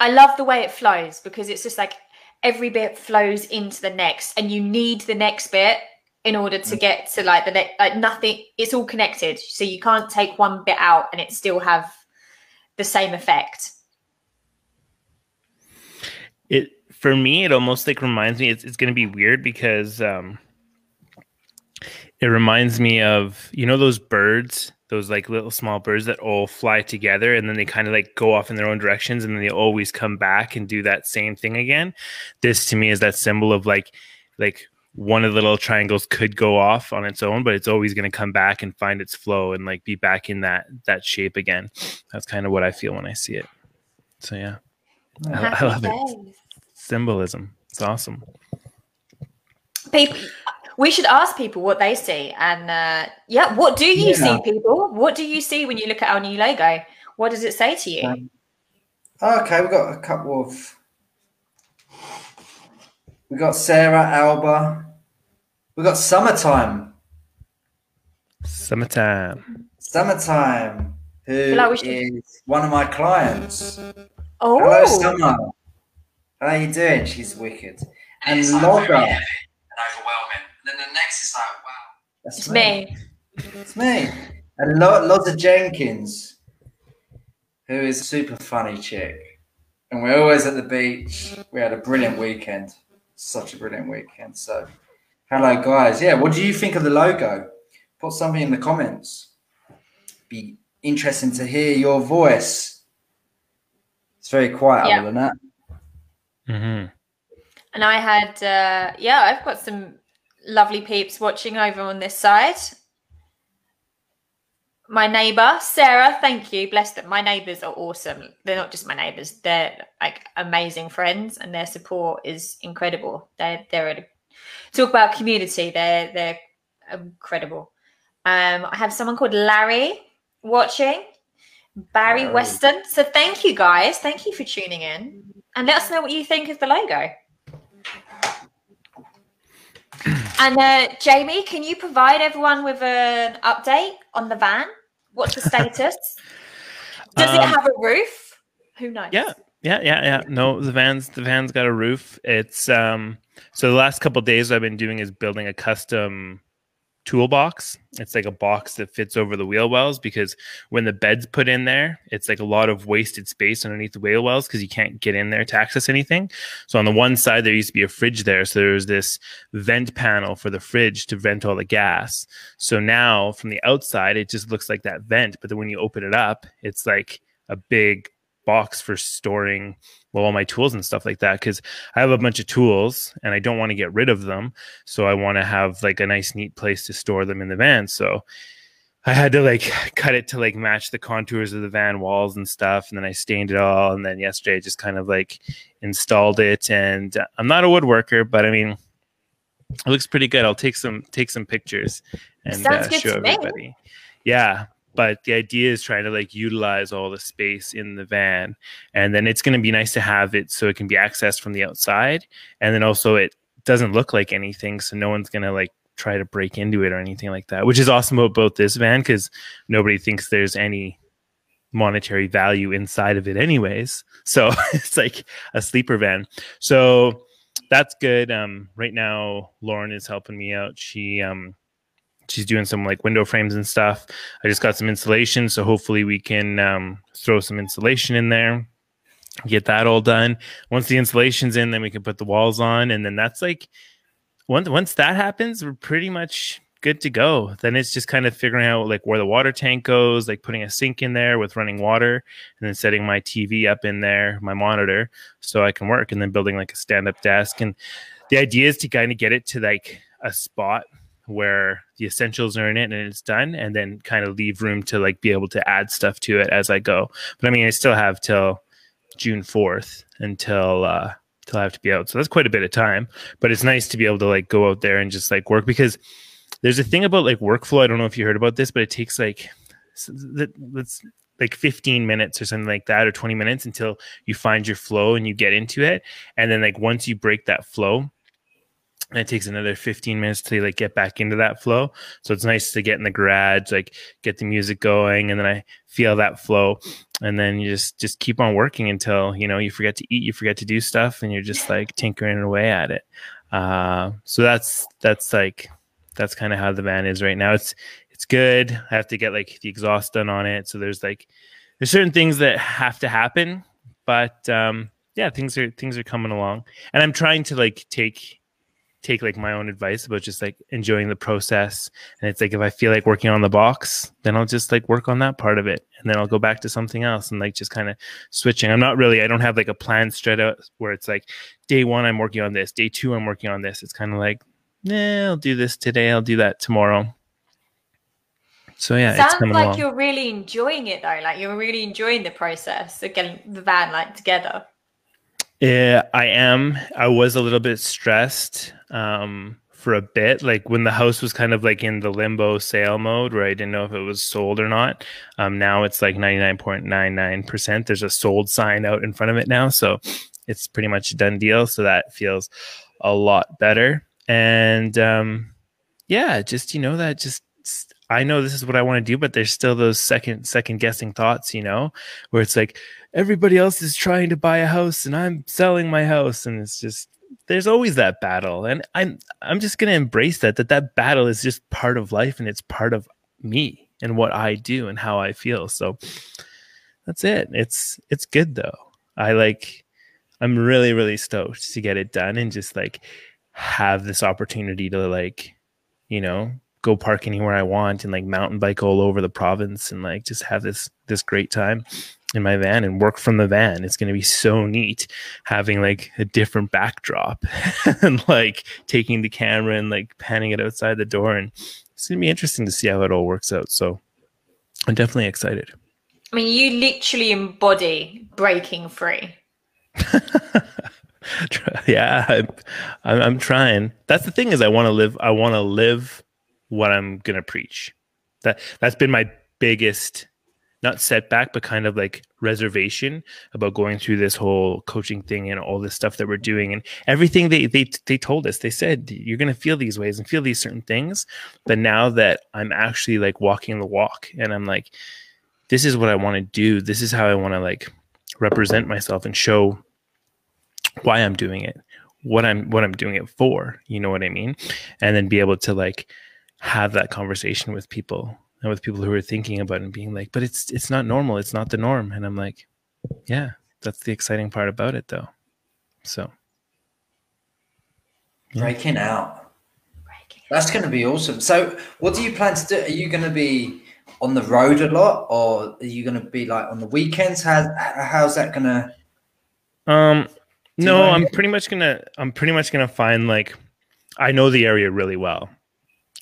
S1: I love the way it flows because it's just like every bit flows into the next, and you need the next bit in order to get to like the next. Like nothing, it's all connected, so you can't take one bit out and it still have the same effect.
S3: it for me it almost like reminds me it's, it's going to be weird because um it reminds me of you know those birds those like little small birds that all fly together and then they kind of like go off in their own directions and then they always come back and do that same thing again. This to me is that symbol of like like one of the little triangles could go off on its own but it's always going to come back and find its flow and like be back in that that shape again. That's kind of what i feel when i see it. So yeah. I, I love it. symbolism. It's awesome.
S1: People, we should ask people what they see, and uh, yeah, what do you
S2: Yeah.
S1: see, people? What do you see when you look at our new logo? What does it say to you?
S2: Um, Okay, we've got a couple of. We got Sarah Alba. We got summertime.
S3: Summertime.
S2: Summertime, who
S1: like should-
S2: is one of my clients.
S1: oh,
S2: Hello, Summer. How you doing? She's wicked. And
S4: it's like
S2: Logger.
S4: very and overwhelming. And next is like, wow.
S2: That's
S1: it's me.
S2: It's me. And Lo- Lotta Jenkins, who is a super funny chick. And we're always at the beach. We had a brilliant weekend. Such a brilliant weekend. So, hello, guys. Yeah, what do you think of the logo? Put something in the comments. Be interesting to hear your voice. It's very quiet
S1: Yeah.
S2: other than that.
S3: Mm-hmm.
S1: And I had, uh, yeah, I've got some lovely peeps watching over on this side. My neighbor, Sarah, thank you. Bless them. My neighbors are awesome. They're not just my neighbors, they're like amazing friends and their support is incredible. They're, they're a, talk about community. They're, they're incredible. Um, I have someone called Larry watching, Barry. Weston. So thank you guys. Thank you for tuning in and let us know what you think of the logo. And uh, Jamie, can you provide everyone with an update on the van? What's the status? Does it
S3: Um,
S1: have a roof? Who knows?
S3: Yeah. Yeah, yeah, yeah. No, the van's the van's got a roof. It's um so the last couple days I've been doing is building a custom toolbox. It's like a box that fits over the wheel wells because when the bed's put in there, it's like a lot of wasted space underneath the wheel wells because you can't get in there to access anything. So on the one side there used to be a fridge there, so there's this vent panel for the fridge to vent all the gas. So now from the outside it just looks like that vent, but then when you open it up, it's like a big box for storing well all my tools and stuff like that because I have a bunch of tools and I don't want to get rid of them. So I want to have like a nice neat place to store them in the van. So I had to like cut it to like match the contours of the van walls and stuff. And then I stained it all. And then yesterday I just kind of like installed it. And I'm not a woodworker, but I mean, it looks pretty good. I'll take some take some pictures and uh, show everybody. Yeah, but the idea is trying to like utilize all the space in the van, and then it's going to be nice to have it so it can be accessed from the outside, and then also it doesn't look like anything, so no one's going to like try to break into it or anything like that. Which is awesome about this van because nobody thinks there's any monetary value inside of it anyways so it's like a sleeper van so that's good. Um, right now, Lauren is helping me out. She um, she's doing some like window frames and stuff. I just got some insulation, so hopefully we can um, throw some insulation in there, get that all done. Once the insulation's in, then we can put the walls on, and then that's like once once that happens, we're pretty much good to go. Then it's just kind of figuring out like where the water tank goes, like putting a sink in there with running water, and then setting my TV up in there, my monitor, so I can work, and then building like a stand up desk. And the idea is to kind of get it to like a spot where the essentials are in it and it's done, and then kind of leave room to like be able to add stuff to it as I go. But I mean, I still have till June 4th until uh till I have to be out. So that's quite a bit of time. But it's nice to be able to like go out there and just like work because there's a thing about like workflow. I don't know if you heard about this, but it takes like that's like 15 minutes or something like that or 20 minutes until you find your flow and you get into it. And then like once you break that flow, and it takes another 15 minutes to like get back into that flow. So it's nice to get in the garage, like get the music going, and then I feel that flow. And then you just just keep on working until you know you forget to eat, you forget to do stuff, and you're just like tinkering away at it. Uh, so that's that's like that's kind of how the van is right now. It's it's good. I have to get like the exhaust done on it. So there's like there's certain things that have to happen, but um, yeah, things are things are coming along, and I'm trying to like take take like my own advice about just like enjoying the process. And it's like if I feel like working on the box, then I'll just like work on that part of it, and then I'll go back to something else and like just kind of switching. I'm not really I don't have like a plan straight out where it's like day one I'm working on this, day two I'm working on this. It's kind of like nah, I'll do this today, I'll do that tomorrow. So yeah, it's
S1: Sounds like
S3: along.
S1: you're really enjoying it though. Like you're really enjoying the process of getting the van like together.
S3: Yeah, I am. I was a little bit stressed um, for a bit, like when the house was kind of like in the limbo sale mode, where I didn't know if it was sold or not. Um, now it's like ninety nine point nine nine percent. There's a sold sign out in front of it now, so it's pretty much a done deal. So that feels a lot better. And um, yeah, just you know that just I know this is what I want to do, but there's still those second second guessing thoughts, you know, where it's like everybody else is trying to buy a house and I'm selling my house and it's just there's always that battle and I'm I'm just going to embrace that that that battle is just part of life and it's part of me and what I do and how I feel. So that's it. It's it's good though. I like I'm really really stoked to get it done and just like have this opportunity to like you know go park anywhere I want and like mountain bike all over the province and like just have this this great time in my van and work from the van. It's going to be so neat having like a different backdrop and like taking the camera and like panning it outside the door and it's going to be interesting to see how it all works out. So I'm definitely excited.
S1: I mean, you literally embody breaking free.
S3: yeah, I'm, I'm, I'm trying. That's the thing is I want to live. I want to live what I'm gonna preach. That that's been my biggest, not setback, but kind of like reservation about going through this whole coaching thing and all this stuff that we're doing and everything they they they told us. They said you're gonna feel these ways and feel these certain things. But now that I'm actually like walking the walk and I'm like, this is what I want to do. This is how I want to like represent myself and show why I'm doing it, what I'm what I'm doing it for. You know what I mean? And then be able to like have that conversation with people and with people who are thinking about it and being like, but it's it's not normal. It's not the norm. And I'm like, yeah, that's the exciting part about it though. So Yeah.
S2: Breaking out.
S1: Breaking.
S2: That's going to be awesome. So, what do you plan to do? Are you going to be on the road a lot, or are you going to be like on the weekends? How how's that going to?
S3: Um,
S2: you
S3: no, I'm pretty much gonna I'm pretty much gonna find like I know the area really well.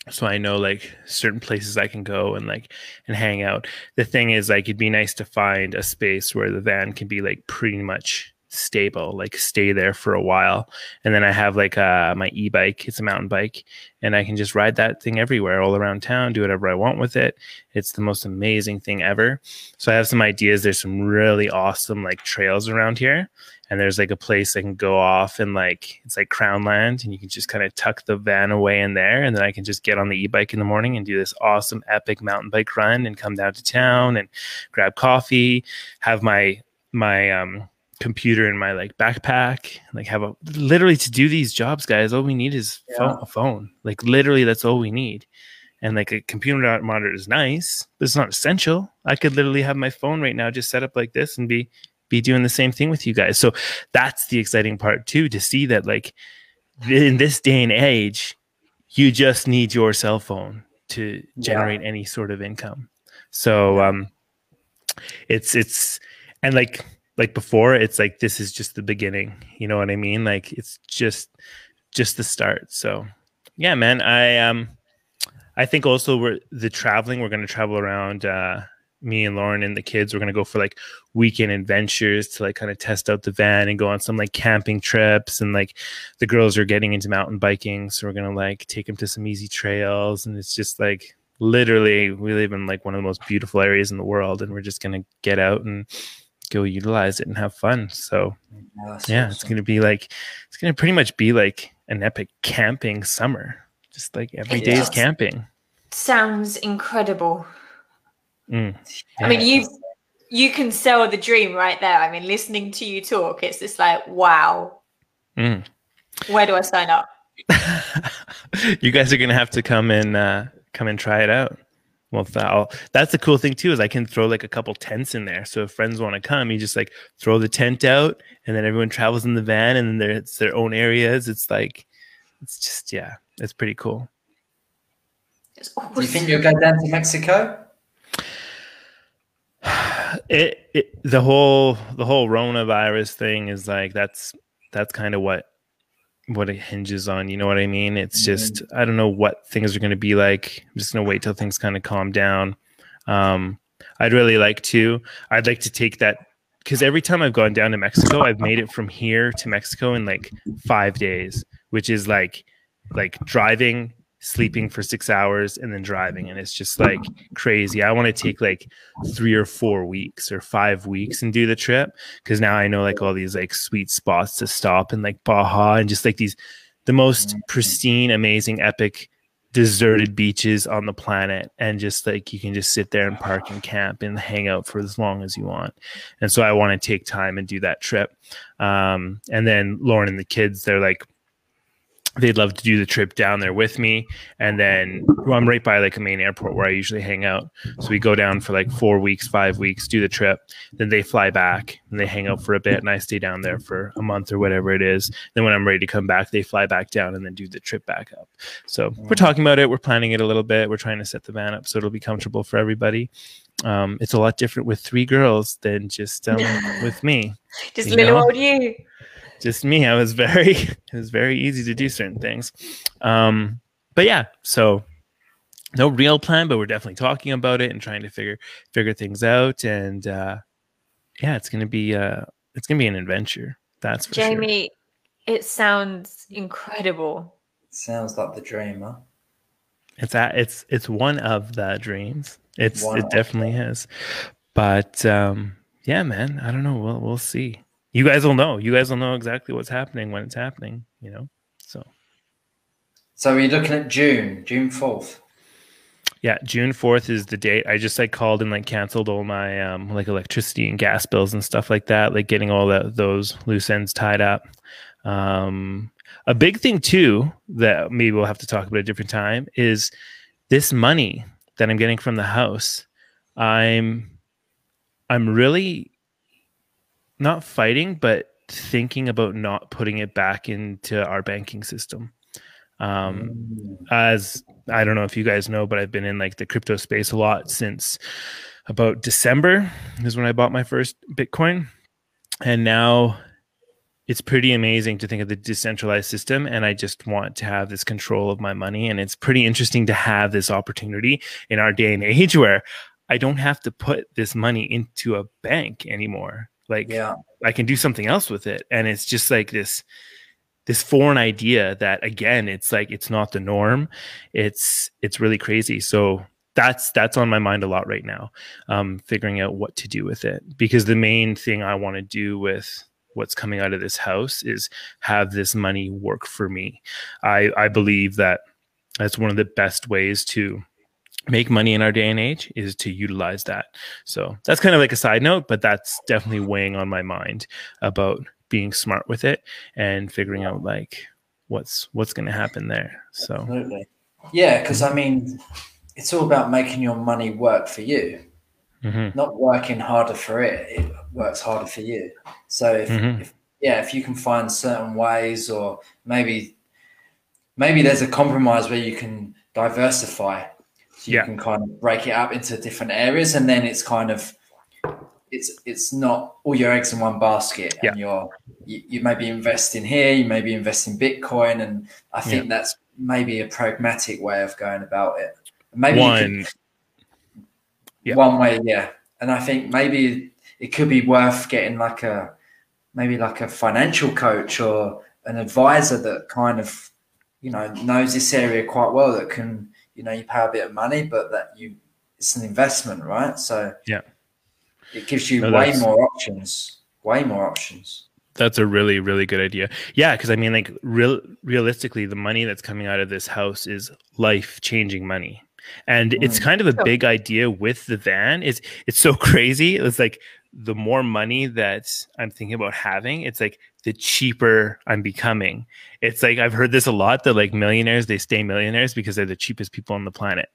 S3: So I know like certain places I can go and like and hang out. The thing is like it'd be nice to find a space where the van can be like pretty much stable, like stay there for a while. And then I have like uh my e-bike, it's a mountain bike, and I can just ride that thing everywhere all around town, do whatever I want with it. It's the most amazing thing ever. So I have some ideas. There's some really awesome like trails around here and there's like a place I can go off and like it's like crown land and you can just kind of tuck the van away in there and then I can just get on the e-bike in the morning and do this awesome epic mountain bike run and come down to town and grab coffee, have my my um computer in my like backpack, like have a literally to do these jobs guys all we need is phone, a phone. Like literally that's all we need. And like a computer monitor is nice, but it's not essential. I could literally have my phone right now just set up like this and be be doing the same thing with you guys. So that's the exciting part too to see that like in this day and age, you just need your cell phone to generate any sort of income. So um it's it's and like like before it's like this is just the beginning. You know what I mean? Like it's just just the start. So yeah, man, I um I think also we're the traveling, we're gonna travel around uh me and Lauren and the kids, we're gonna go for like weekend adventures to like kind of test out the van and go on some like camping trips and like the girls are getting into mountain biking so we're gonna like take them to some easy trails and it's just like literally we live in like one of the most beautiful areas in the world and we're just gonna get out and go utilize it and have fun so
S2: Yeah,
S3: it's gonna be like it's gonna pretty much be like an epic camping summer just like every day's
S1: does.
S3: camping
S1: Sounds incredible.
S3: Mm.
S1: I mean, you you can sell the dream right there. I mean, listening to you talk, it's just like, wow.
S3: Mm.
S1: Where do I sign up?
S3: you guys are gonna have to come and uh, come and try it out. Well, that'll, that's the cool thing too is I can throw like a couple tents in there. So if friends want to come, you just like throw the tent out, and then everyone travels in the van, and then there- it's their own areas. It's like, it's just yeah, it's pretty cool.
S1: It's
S2: Do you think you'll go down to Mexico?
S3: It, it the whole the whole coronavirus thing is like that's that's kind of what what it hinges on. You know what I mean? It's just I don't know what things are going to be like. I'm just going to wait till things kind of calm down. Um, I'd really like to. I'd like to take that because every time I've gone down to Mexico, I've made it from here to Mexico in like five days, which is like like driving, sleeping mm-hmm. for six hours, and then driving, and mm-hmm. it's just like crazy. I want to take like three or four weeks or five weeks and do the trip because now I know like all these like sweet spots to stop and like Baja and just like these the most mm-hmm. pristine, amazing, epic deserted beaches on the planet and just like you can just sit there and park and camp and hang out for as long as you want. And so i want to take time and do that trip. Um, and then lauren and the kids they're like they'd love to do the trip down there with me. And then well, i'm right by like a main airport where i usually hang out. So we go down for like four weeks five weeks do the trip. Then they fly back and they hang out for a bit and i stay down there for a month or whatever it is. Then when i'm ready to come back they fly back down and then do the trip back up. So we're talking about it. We're planning it a little bit. We're trying to set the van up so it'll be comfortable for everybody. Um, it's a lot different with three girls than just um, with me.
S1: Just little
S3: know?
S1: old you.
S3: Just me. I was very it was very easy to do certain things. Um, but yeah, so no real plan, but we're definitely talking about it and trying to figure figure things out. And uh, yeah, it's gonna be uh, it's gonna be an adventure. That's for sure.
S1: Jamie, it sounds incredible.
S2: Sounds like the dream, huh?
S3: It's at, it's it's one of the dreams. It's
S2: One
S3: it
S2: of
S3: definitely is. But um, yeah, man, I don't know. We'll we'll see. You guys will know. You guys will know exactly what's happening when it's happening. You know. So
S2: So are you looking at June, June fourth.
S3: Yeah, June fourth is the date. I just like called and like canceled all my um like electricity and gas bills and stuff like that, like getting all that those loose ends tied up. Um a big thing too that maybe we'll have to talk about a different time is this money that I'm getting from the house. I'm I'm really not fighting, but thinking about not putting it back into our banking system. Um,
S2: Mm.
S3: as I don't know if you guys know, but I've been in like the crypto space a lot since about December is when I bought my first Bitcoin. And now it's pretty amazing to think of the decentralized system. And I just want to have this control of my money. And it's pretty interesting to have this opportunity in our day and age where I don't have to put this money into a bank anymore. Like
S2: Yeah.
S3: I can do something else with it. And it's just like this this foreign idea that again it's like it's not the norm it's it's really crazy so that's that's on my mind a lot right now um figuring out what to do with it because the main thing i want to do with what's coming out of this house is have this money work for me i i believe that that's one of the best ways to make money in our day and age is to utilize that so that's kind of like a side note but that's definitely weighing on my mind about being smart with it and figuring out like what's what's going to happen there so
S2: Absolutely. Yeah, because I mean, it's all about making your money work for you,
S3: mhm,
S2: not working harder for it. It works harder for you. So if,
S3: Mhm.
S2: if yeah, if you can find certain ways, or maybe maybe there's a compromise where you can diversify, so you
S3: Yeah.
S2: can kind of break it up into different areas, and then it's kind of it's it's not all your eggs in one basket, and you're you, you maybe invest in here, you maybe invest in Bitcoin, and I think that's maybe a pragmatic way of going about it. Maybe you could-
S3: one Yeah.
S2: one way, yeah. And I think maybe it could be worth getting like a maybe like a financial coach or an advisor that kind of you know knows this area quite well that can you know you pay a bit of money but that you it's an investment right so
S3: Yeah.
S2: it gives you
S3: No,
S2: way more options way more options
S3: that's a really really good idea yeah because i mean like real realistically the money that's coming out of this house is life changing money and it's
S2: Mm.
S3: kind of a
S1: Sure.
S3: big idea with the van is it's so crazy it's like the more money that i'm thinking about having it's like the cheaper i'm becoming. It's like i've heard this a lot that like millionaires they stay millionaires because they're the cheapest people on the planet.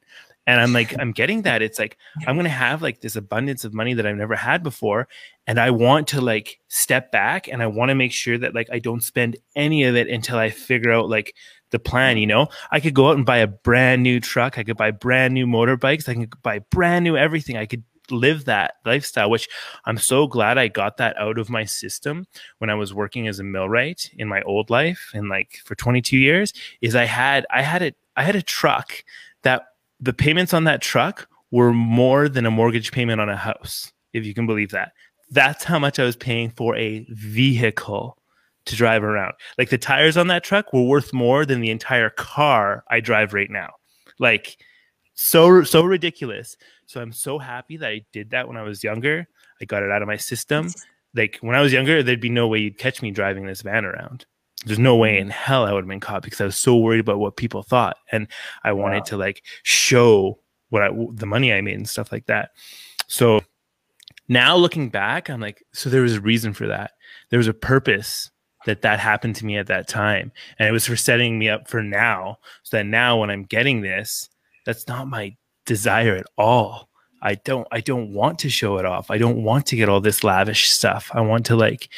S3: And i'm like i'm getting that. It's like i'm gonna have like this abundance of money that i've never had before and I want to like step back and I want to make sure that like I don't spend any of it until I figure out like the plan, you mm. know? I could go out and buy a brand new truck, I could buy brand new motorbikes, I could buy brand new everything. I could live that lifestyle, which I'm so glad I got that out of my system when I was working as a millwright in my old life and like for 22 years is I had I had a I had a truck that the payments on that truck were more than a mortgage payment on a house, if you can believe that that's how much I was paying for a vehicle to drive around. Like the tires on that truck were worth more than the entire car I drive right now. Like so so ridiculous. So I'm so happy that I did that when I was younger. I got it out of my system. Like when I was younger, there'd be no way you'd catch me driving this van around. There's no way in mm. hell I would have been caught because I was so worried about what people thought, and I wanted
S2: Wow.
S3: to like show what I the money I made and stuff like that. So now looking back, I'm like, so there was a reason for that. There was a purpose that that happened to me at that time, and it was for setting me up for now. So that now when I'm getting this, that's not my desire at all. I don't I don't want to show it off. I don't want to get all this lavish stuff. I want to like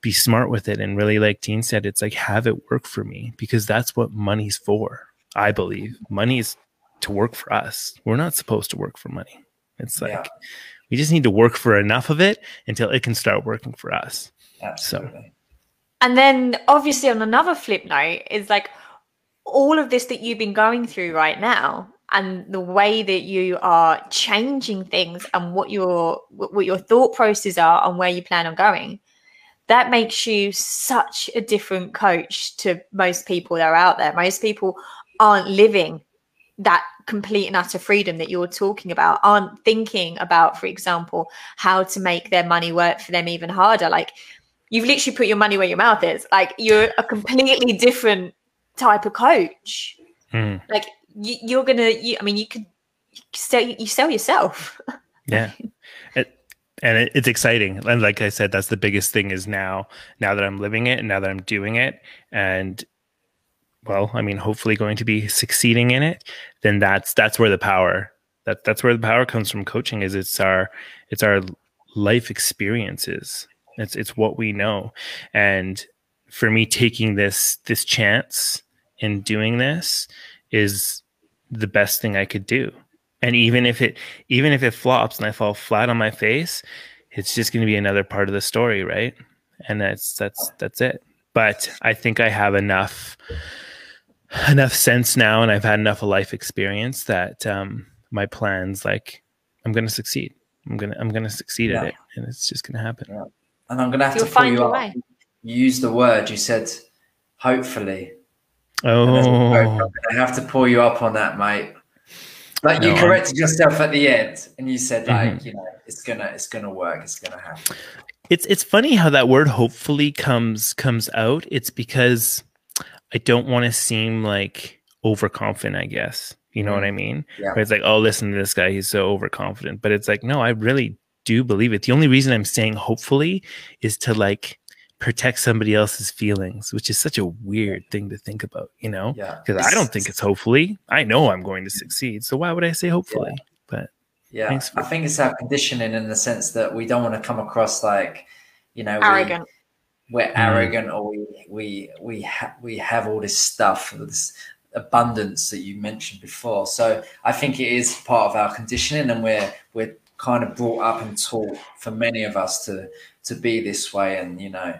S3: be smart with it and really like Dean said, it's like have it work for me because that's what money's for. I believe money's to work for us. We're not supposed to work for money. It's like
S2: Yeah.
S3: we just need to work for enough of it until it can start working for us.
S2: absolutely
S1: And then obviously on another flip note is like all of this that you've been going through right now and the way that you are changing things and what your what your thought processes are and where you plan on going that makes you such a different coach to most people that are out there most people aren't living that complete and utter freedom that you're talking about aren't thinking about for example how to make their money work for them even harder like you've literally put your money where your mouth is. Like you're a completely different type of coach.
S3: Mhm.
S1: Like you, you're gonna. You, I mean, you could sell. You sell yourself.
S3: Yeah. It, and it, it's exciting. And like I said, that's the biggest thing is now, now that I'm living it and now that I'm doing it and well, I mean, hopefully going to be succeeding in it, then that's, that's where the power, that that's where the power comes from coaching is it's our, it's our life experiences. It's, it's what we know. And for me, taking this, this chance in doing this is the best thing I could do. And even if it even if it flops and I fall flat on my face, it's just going to be another part of the story, right? And that's that's that's it. But I think I have enough enough sense now and I've had enough of life experience that um my plans like I'm going to succeed. I'm going to I'm going to succeed at it and it's just going to happen.
S2: Yeah. And I'm gonna have
S1: You'll
S2: to pull
S1: find
S2: you
S1: your
S2: up.
S1: way.
S2: You used the word. You said hopefully.
S3: Oh.
S2: I'm gonna have to pull you up on that, mate. Like
S3: No,
S2: you
S3: I'm-
S2: corrected yourself at the end, and you said like,
S3: Mhm.
S2: you know, it's gonna, it's gonna work. It's gonna happen.
S3: it's it's funny how that word hopefully comes comes out it's because i don't want to seem like overconfident i guess you know what i mean
S2: Yeah.
S3: Where it's like oh listen to this guy he's so overconfident but it's like no i really do believe it the only reason i'm saying hopefully is to like protect somebody else's feelings which is such a weird thing to think about you know
S2: Yeah.
S3: because i don't think it's hopefully i know i'm going to succeed so why would i say hopefully but
S2: Yeah,
S3: for-
S2: I think it's our conditioning in the sense that we don't want to come across like, you know, we-
S1: Arrogant.
S2: we're
S3: Mm.
S2: arrogant or we we we ha- we have all this stuff, this abundance that you mentioned before. So I think it is part of our conditioning, and we're we're kind of brought up and taught for many of us to to be this way, and you know,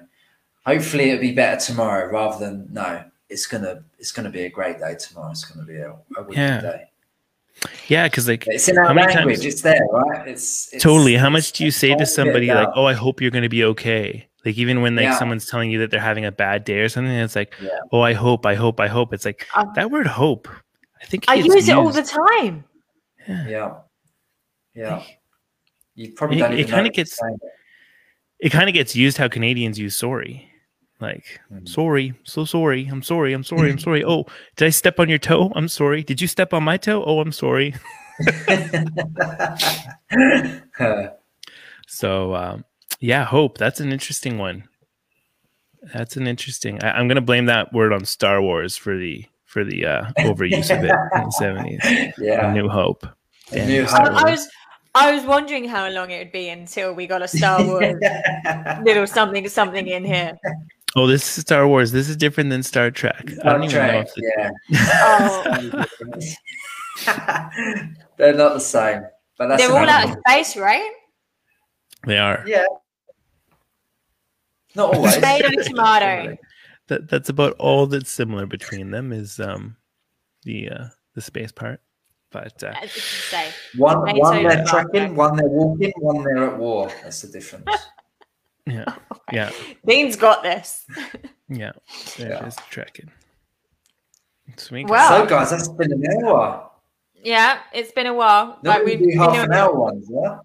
S2: hopefully it'll be better tomorrow rather than no. It's gonna it's gonna be a great day tomorrow. It's gonna be a, a wicked
S3: Yeah.
S2: day.
S3: yeah because like
S2: It's in our
S3: How
S2: language.
S3: times-
S2: It's there, right? It's, it's
S3: totally how much do you say to somebody like oh i hope you're going to be okay like even when like
S2: Yeah.
S3: someone's telling you that they're having a bad day or something it's like
S2: Yeah.
S3: oh i hope i hope i hope it's like
S1: Um,
S3: that word hope i think
S1: I
S3: it's
S1: use it all the time.
S2: Yeah, yeah. You probably
S3: It- it kinda
S2: know what you're
S3: gets- it kind of gets used how canadians use sorry like
S2: Mm.
S3: sorry so sorry i'm sorry i'm sorry i'm sorry. Oh did i step on your toe? I'm sorry. Did you step on my toe? Oh i'm sorry. So um yeah hope that's an interesting one. That's an interesting I, i'm gonna blame that word on star wars for the for the uh overuse of it in the 70s
S2: yeah.
S3: new hope.
S2: A New Hope.
S1: I, I was I was wondering how long it would be until we got a Star Wars little something something in here.
S3: Oh this is star wars this is different than star trek i don't even know if
S2: yeah.
S1: Oh,
S2: They're not the same, but that's
S1: they're all out of space, right?
S3: they are
S2: Yeah, not always.
S1: Tomato, tomato.
S3: that, that's about all that's similar between them is um the uh the space part but uh,
S1: As you say.
S2: One, one they're trekking, one they're walking, one they're at war. That's the difference.
S3: yeah yeah
S1: Dean's got this.
S3: yeah they're
S2: Yeah.
S3: just trekking sweet
S1: Wow.
S2: So, guys, that's been an hour.
S1: Yeah, it's been a while.
S2: No,
S1: but
S2: we
S1: we've
S2: do half an hour ones, yeah.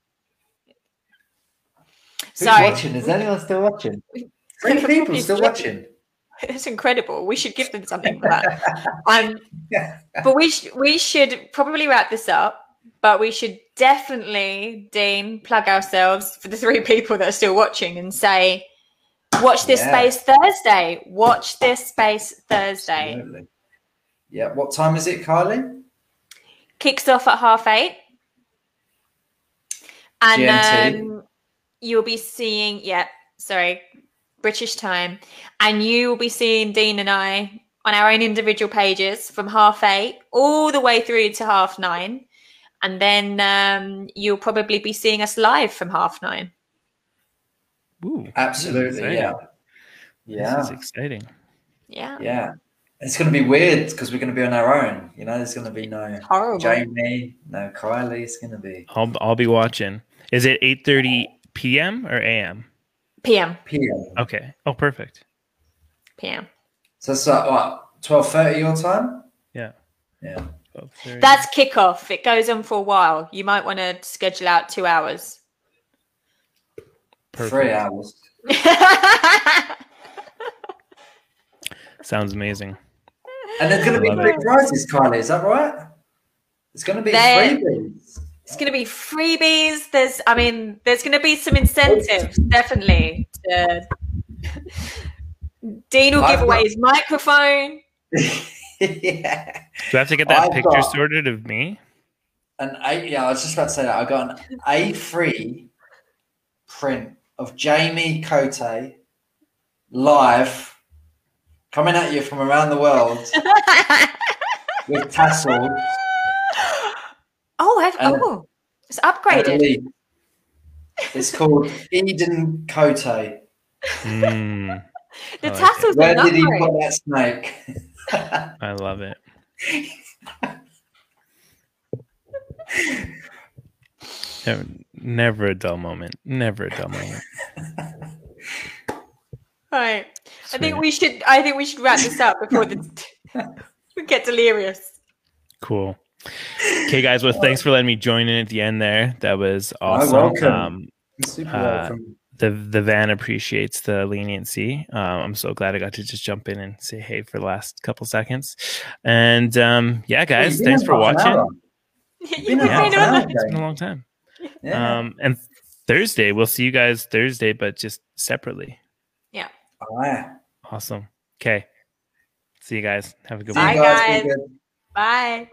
S2: Who's watching? Is anyone still watching? Three people still watching.
S1: It's incredible. We should give them something for that. Um,
S2: Yeah.
S1: but we sh- we should probably wrap this up. But we should definitely, Dean, plug ourselves for the three people that are still watching and say, "Watch this
S2: Yeah.
S1: space Thursday. Watch this space Thursday."
S2: Absolutely. Yeah. What time is it, Kylie?
S1: Kicks off at half eight, and um, you'll be seeing. Yeah, sorry, British time, and you will be seeing Dean and I on our own individual pages from half eight all the way through to half nine. And then um, you'll probably be seeing us live from half nine.
S3: Ooh,
S2: Absolutely.
S3: exciting.
S2: Yeah.
S3: this
S2: Yeah.
S3: is exciting
S1: Yeah.
S2: Yeah. It's going to be weird because we're going to be on our own. You know, there's going to be no
S1: Horrible.
S2: Jamie, no Kylie. It's going to be
S3: i'll i'll be watching is it 8 30 p.m or am
S1: PM.
S2: PM.
S3: okay oh perfect
S1: PM.
S2: So it's like what, twelve thirty your time?
S3: Yeah.
S2: Yeah.
S3: 12:30.
S1: That's kickoff. It goes on for a while. You might want to schedule out two hours.
S3: perfect.
S2: Three hours.
S3: sounds amazing
S2: And there's going to be
S3: Love
S2: free
S3: it.
S2: prizes, Kylie. Is that right? It's going to be
S1: There-
S2: freebies.
S1: It's going to be freebies. There's, I mean, there's going to be some incentives, definitely. To... Dean will give
S2: I've
S1: away
S2: got-
S1: his microphone.
S2: yeah.
S3: do i have to get that
S2: I've
S3: picture
S2: got-
S3: sorted of me
S2: An A. Yeah, I was just about to say that. I got an A3 print of Jamie Cote live coming at you from around the world with tassels.
S1: oh, I've,
S2: And-
S1: oh, it's upgraded.
S2: It's called Eden Cote.
S3: Mm,
S1: The
S3: I like it.
S1: tassels
S2: Where did he put that snake?
S3: I love it. Never, never a dull moment. Never a dull moment.
S1: Right. I think we should. I think we should wrap this up before the, we get delirious.
S3: Cool. Okay, guys. Well, thanks for letting me join in at the end there. That was awesome.
S2: welcome.
S3: Um,
S2: super
S3: Uh,
S2: welcome.
S3: The the van appreciates the leniency. Um, I'm so glad I got to just jump in and say hey for the last couple seconds. And um, yeah, guys,
S2: You've
S3: thanks for watching.
S2: hour. Been
S1: been
S2: on half an
S1: on
S2: hour,
S1: it.
S3: It's been a long time.
S2: Yeah.
S3: Um, and Thursday, we'll see you guys Thursday, but just separately.
S2: Oh, yeah.
S3: Awesome. Okay. See you guys. Have a good
S2: See
S3: one.
S1: Bye,
S2: guys. Be
S1: guys.
S2: good.
S1: Bye.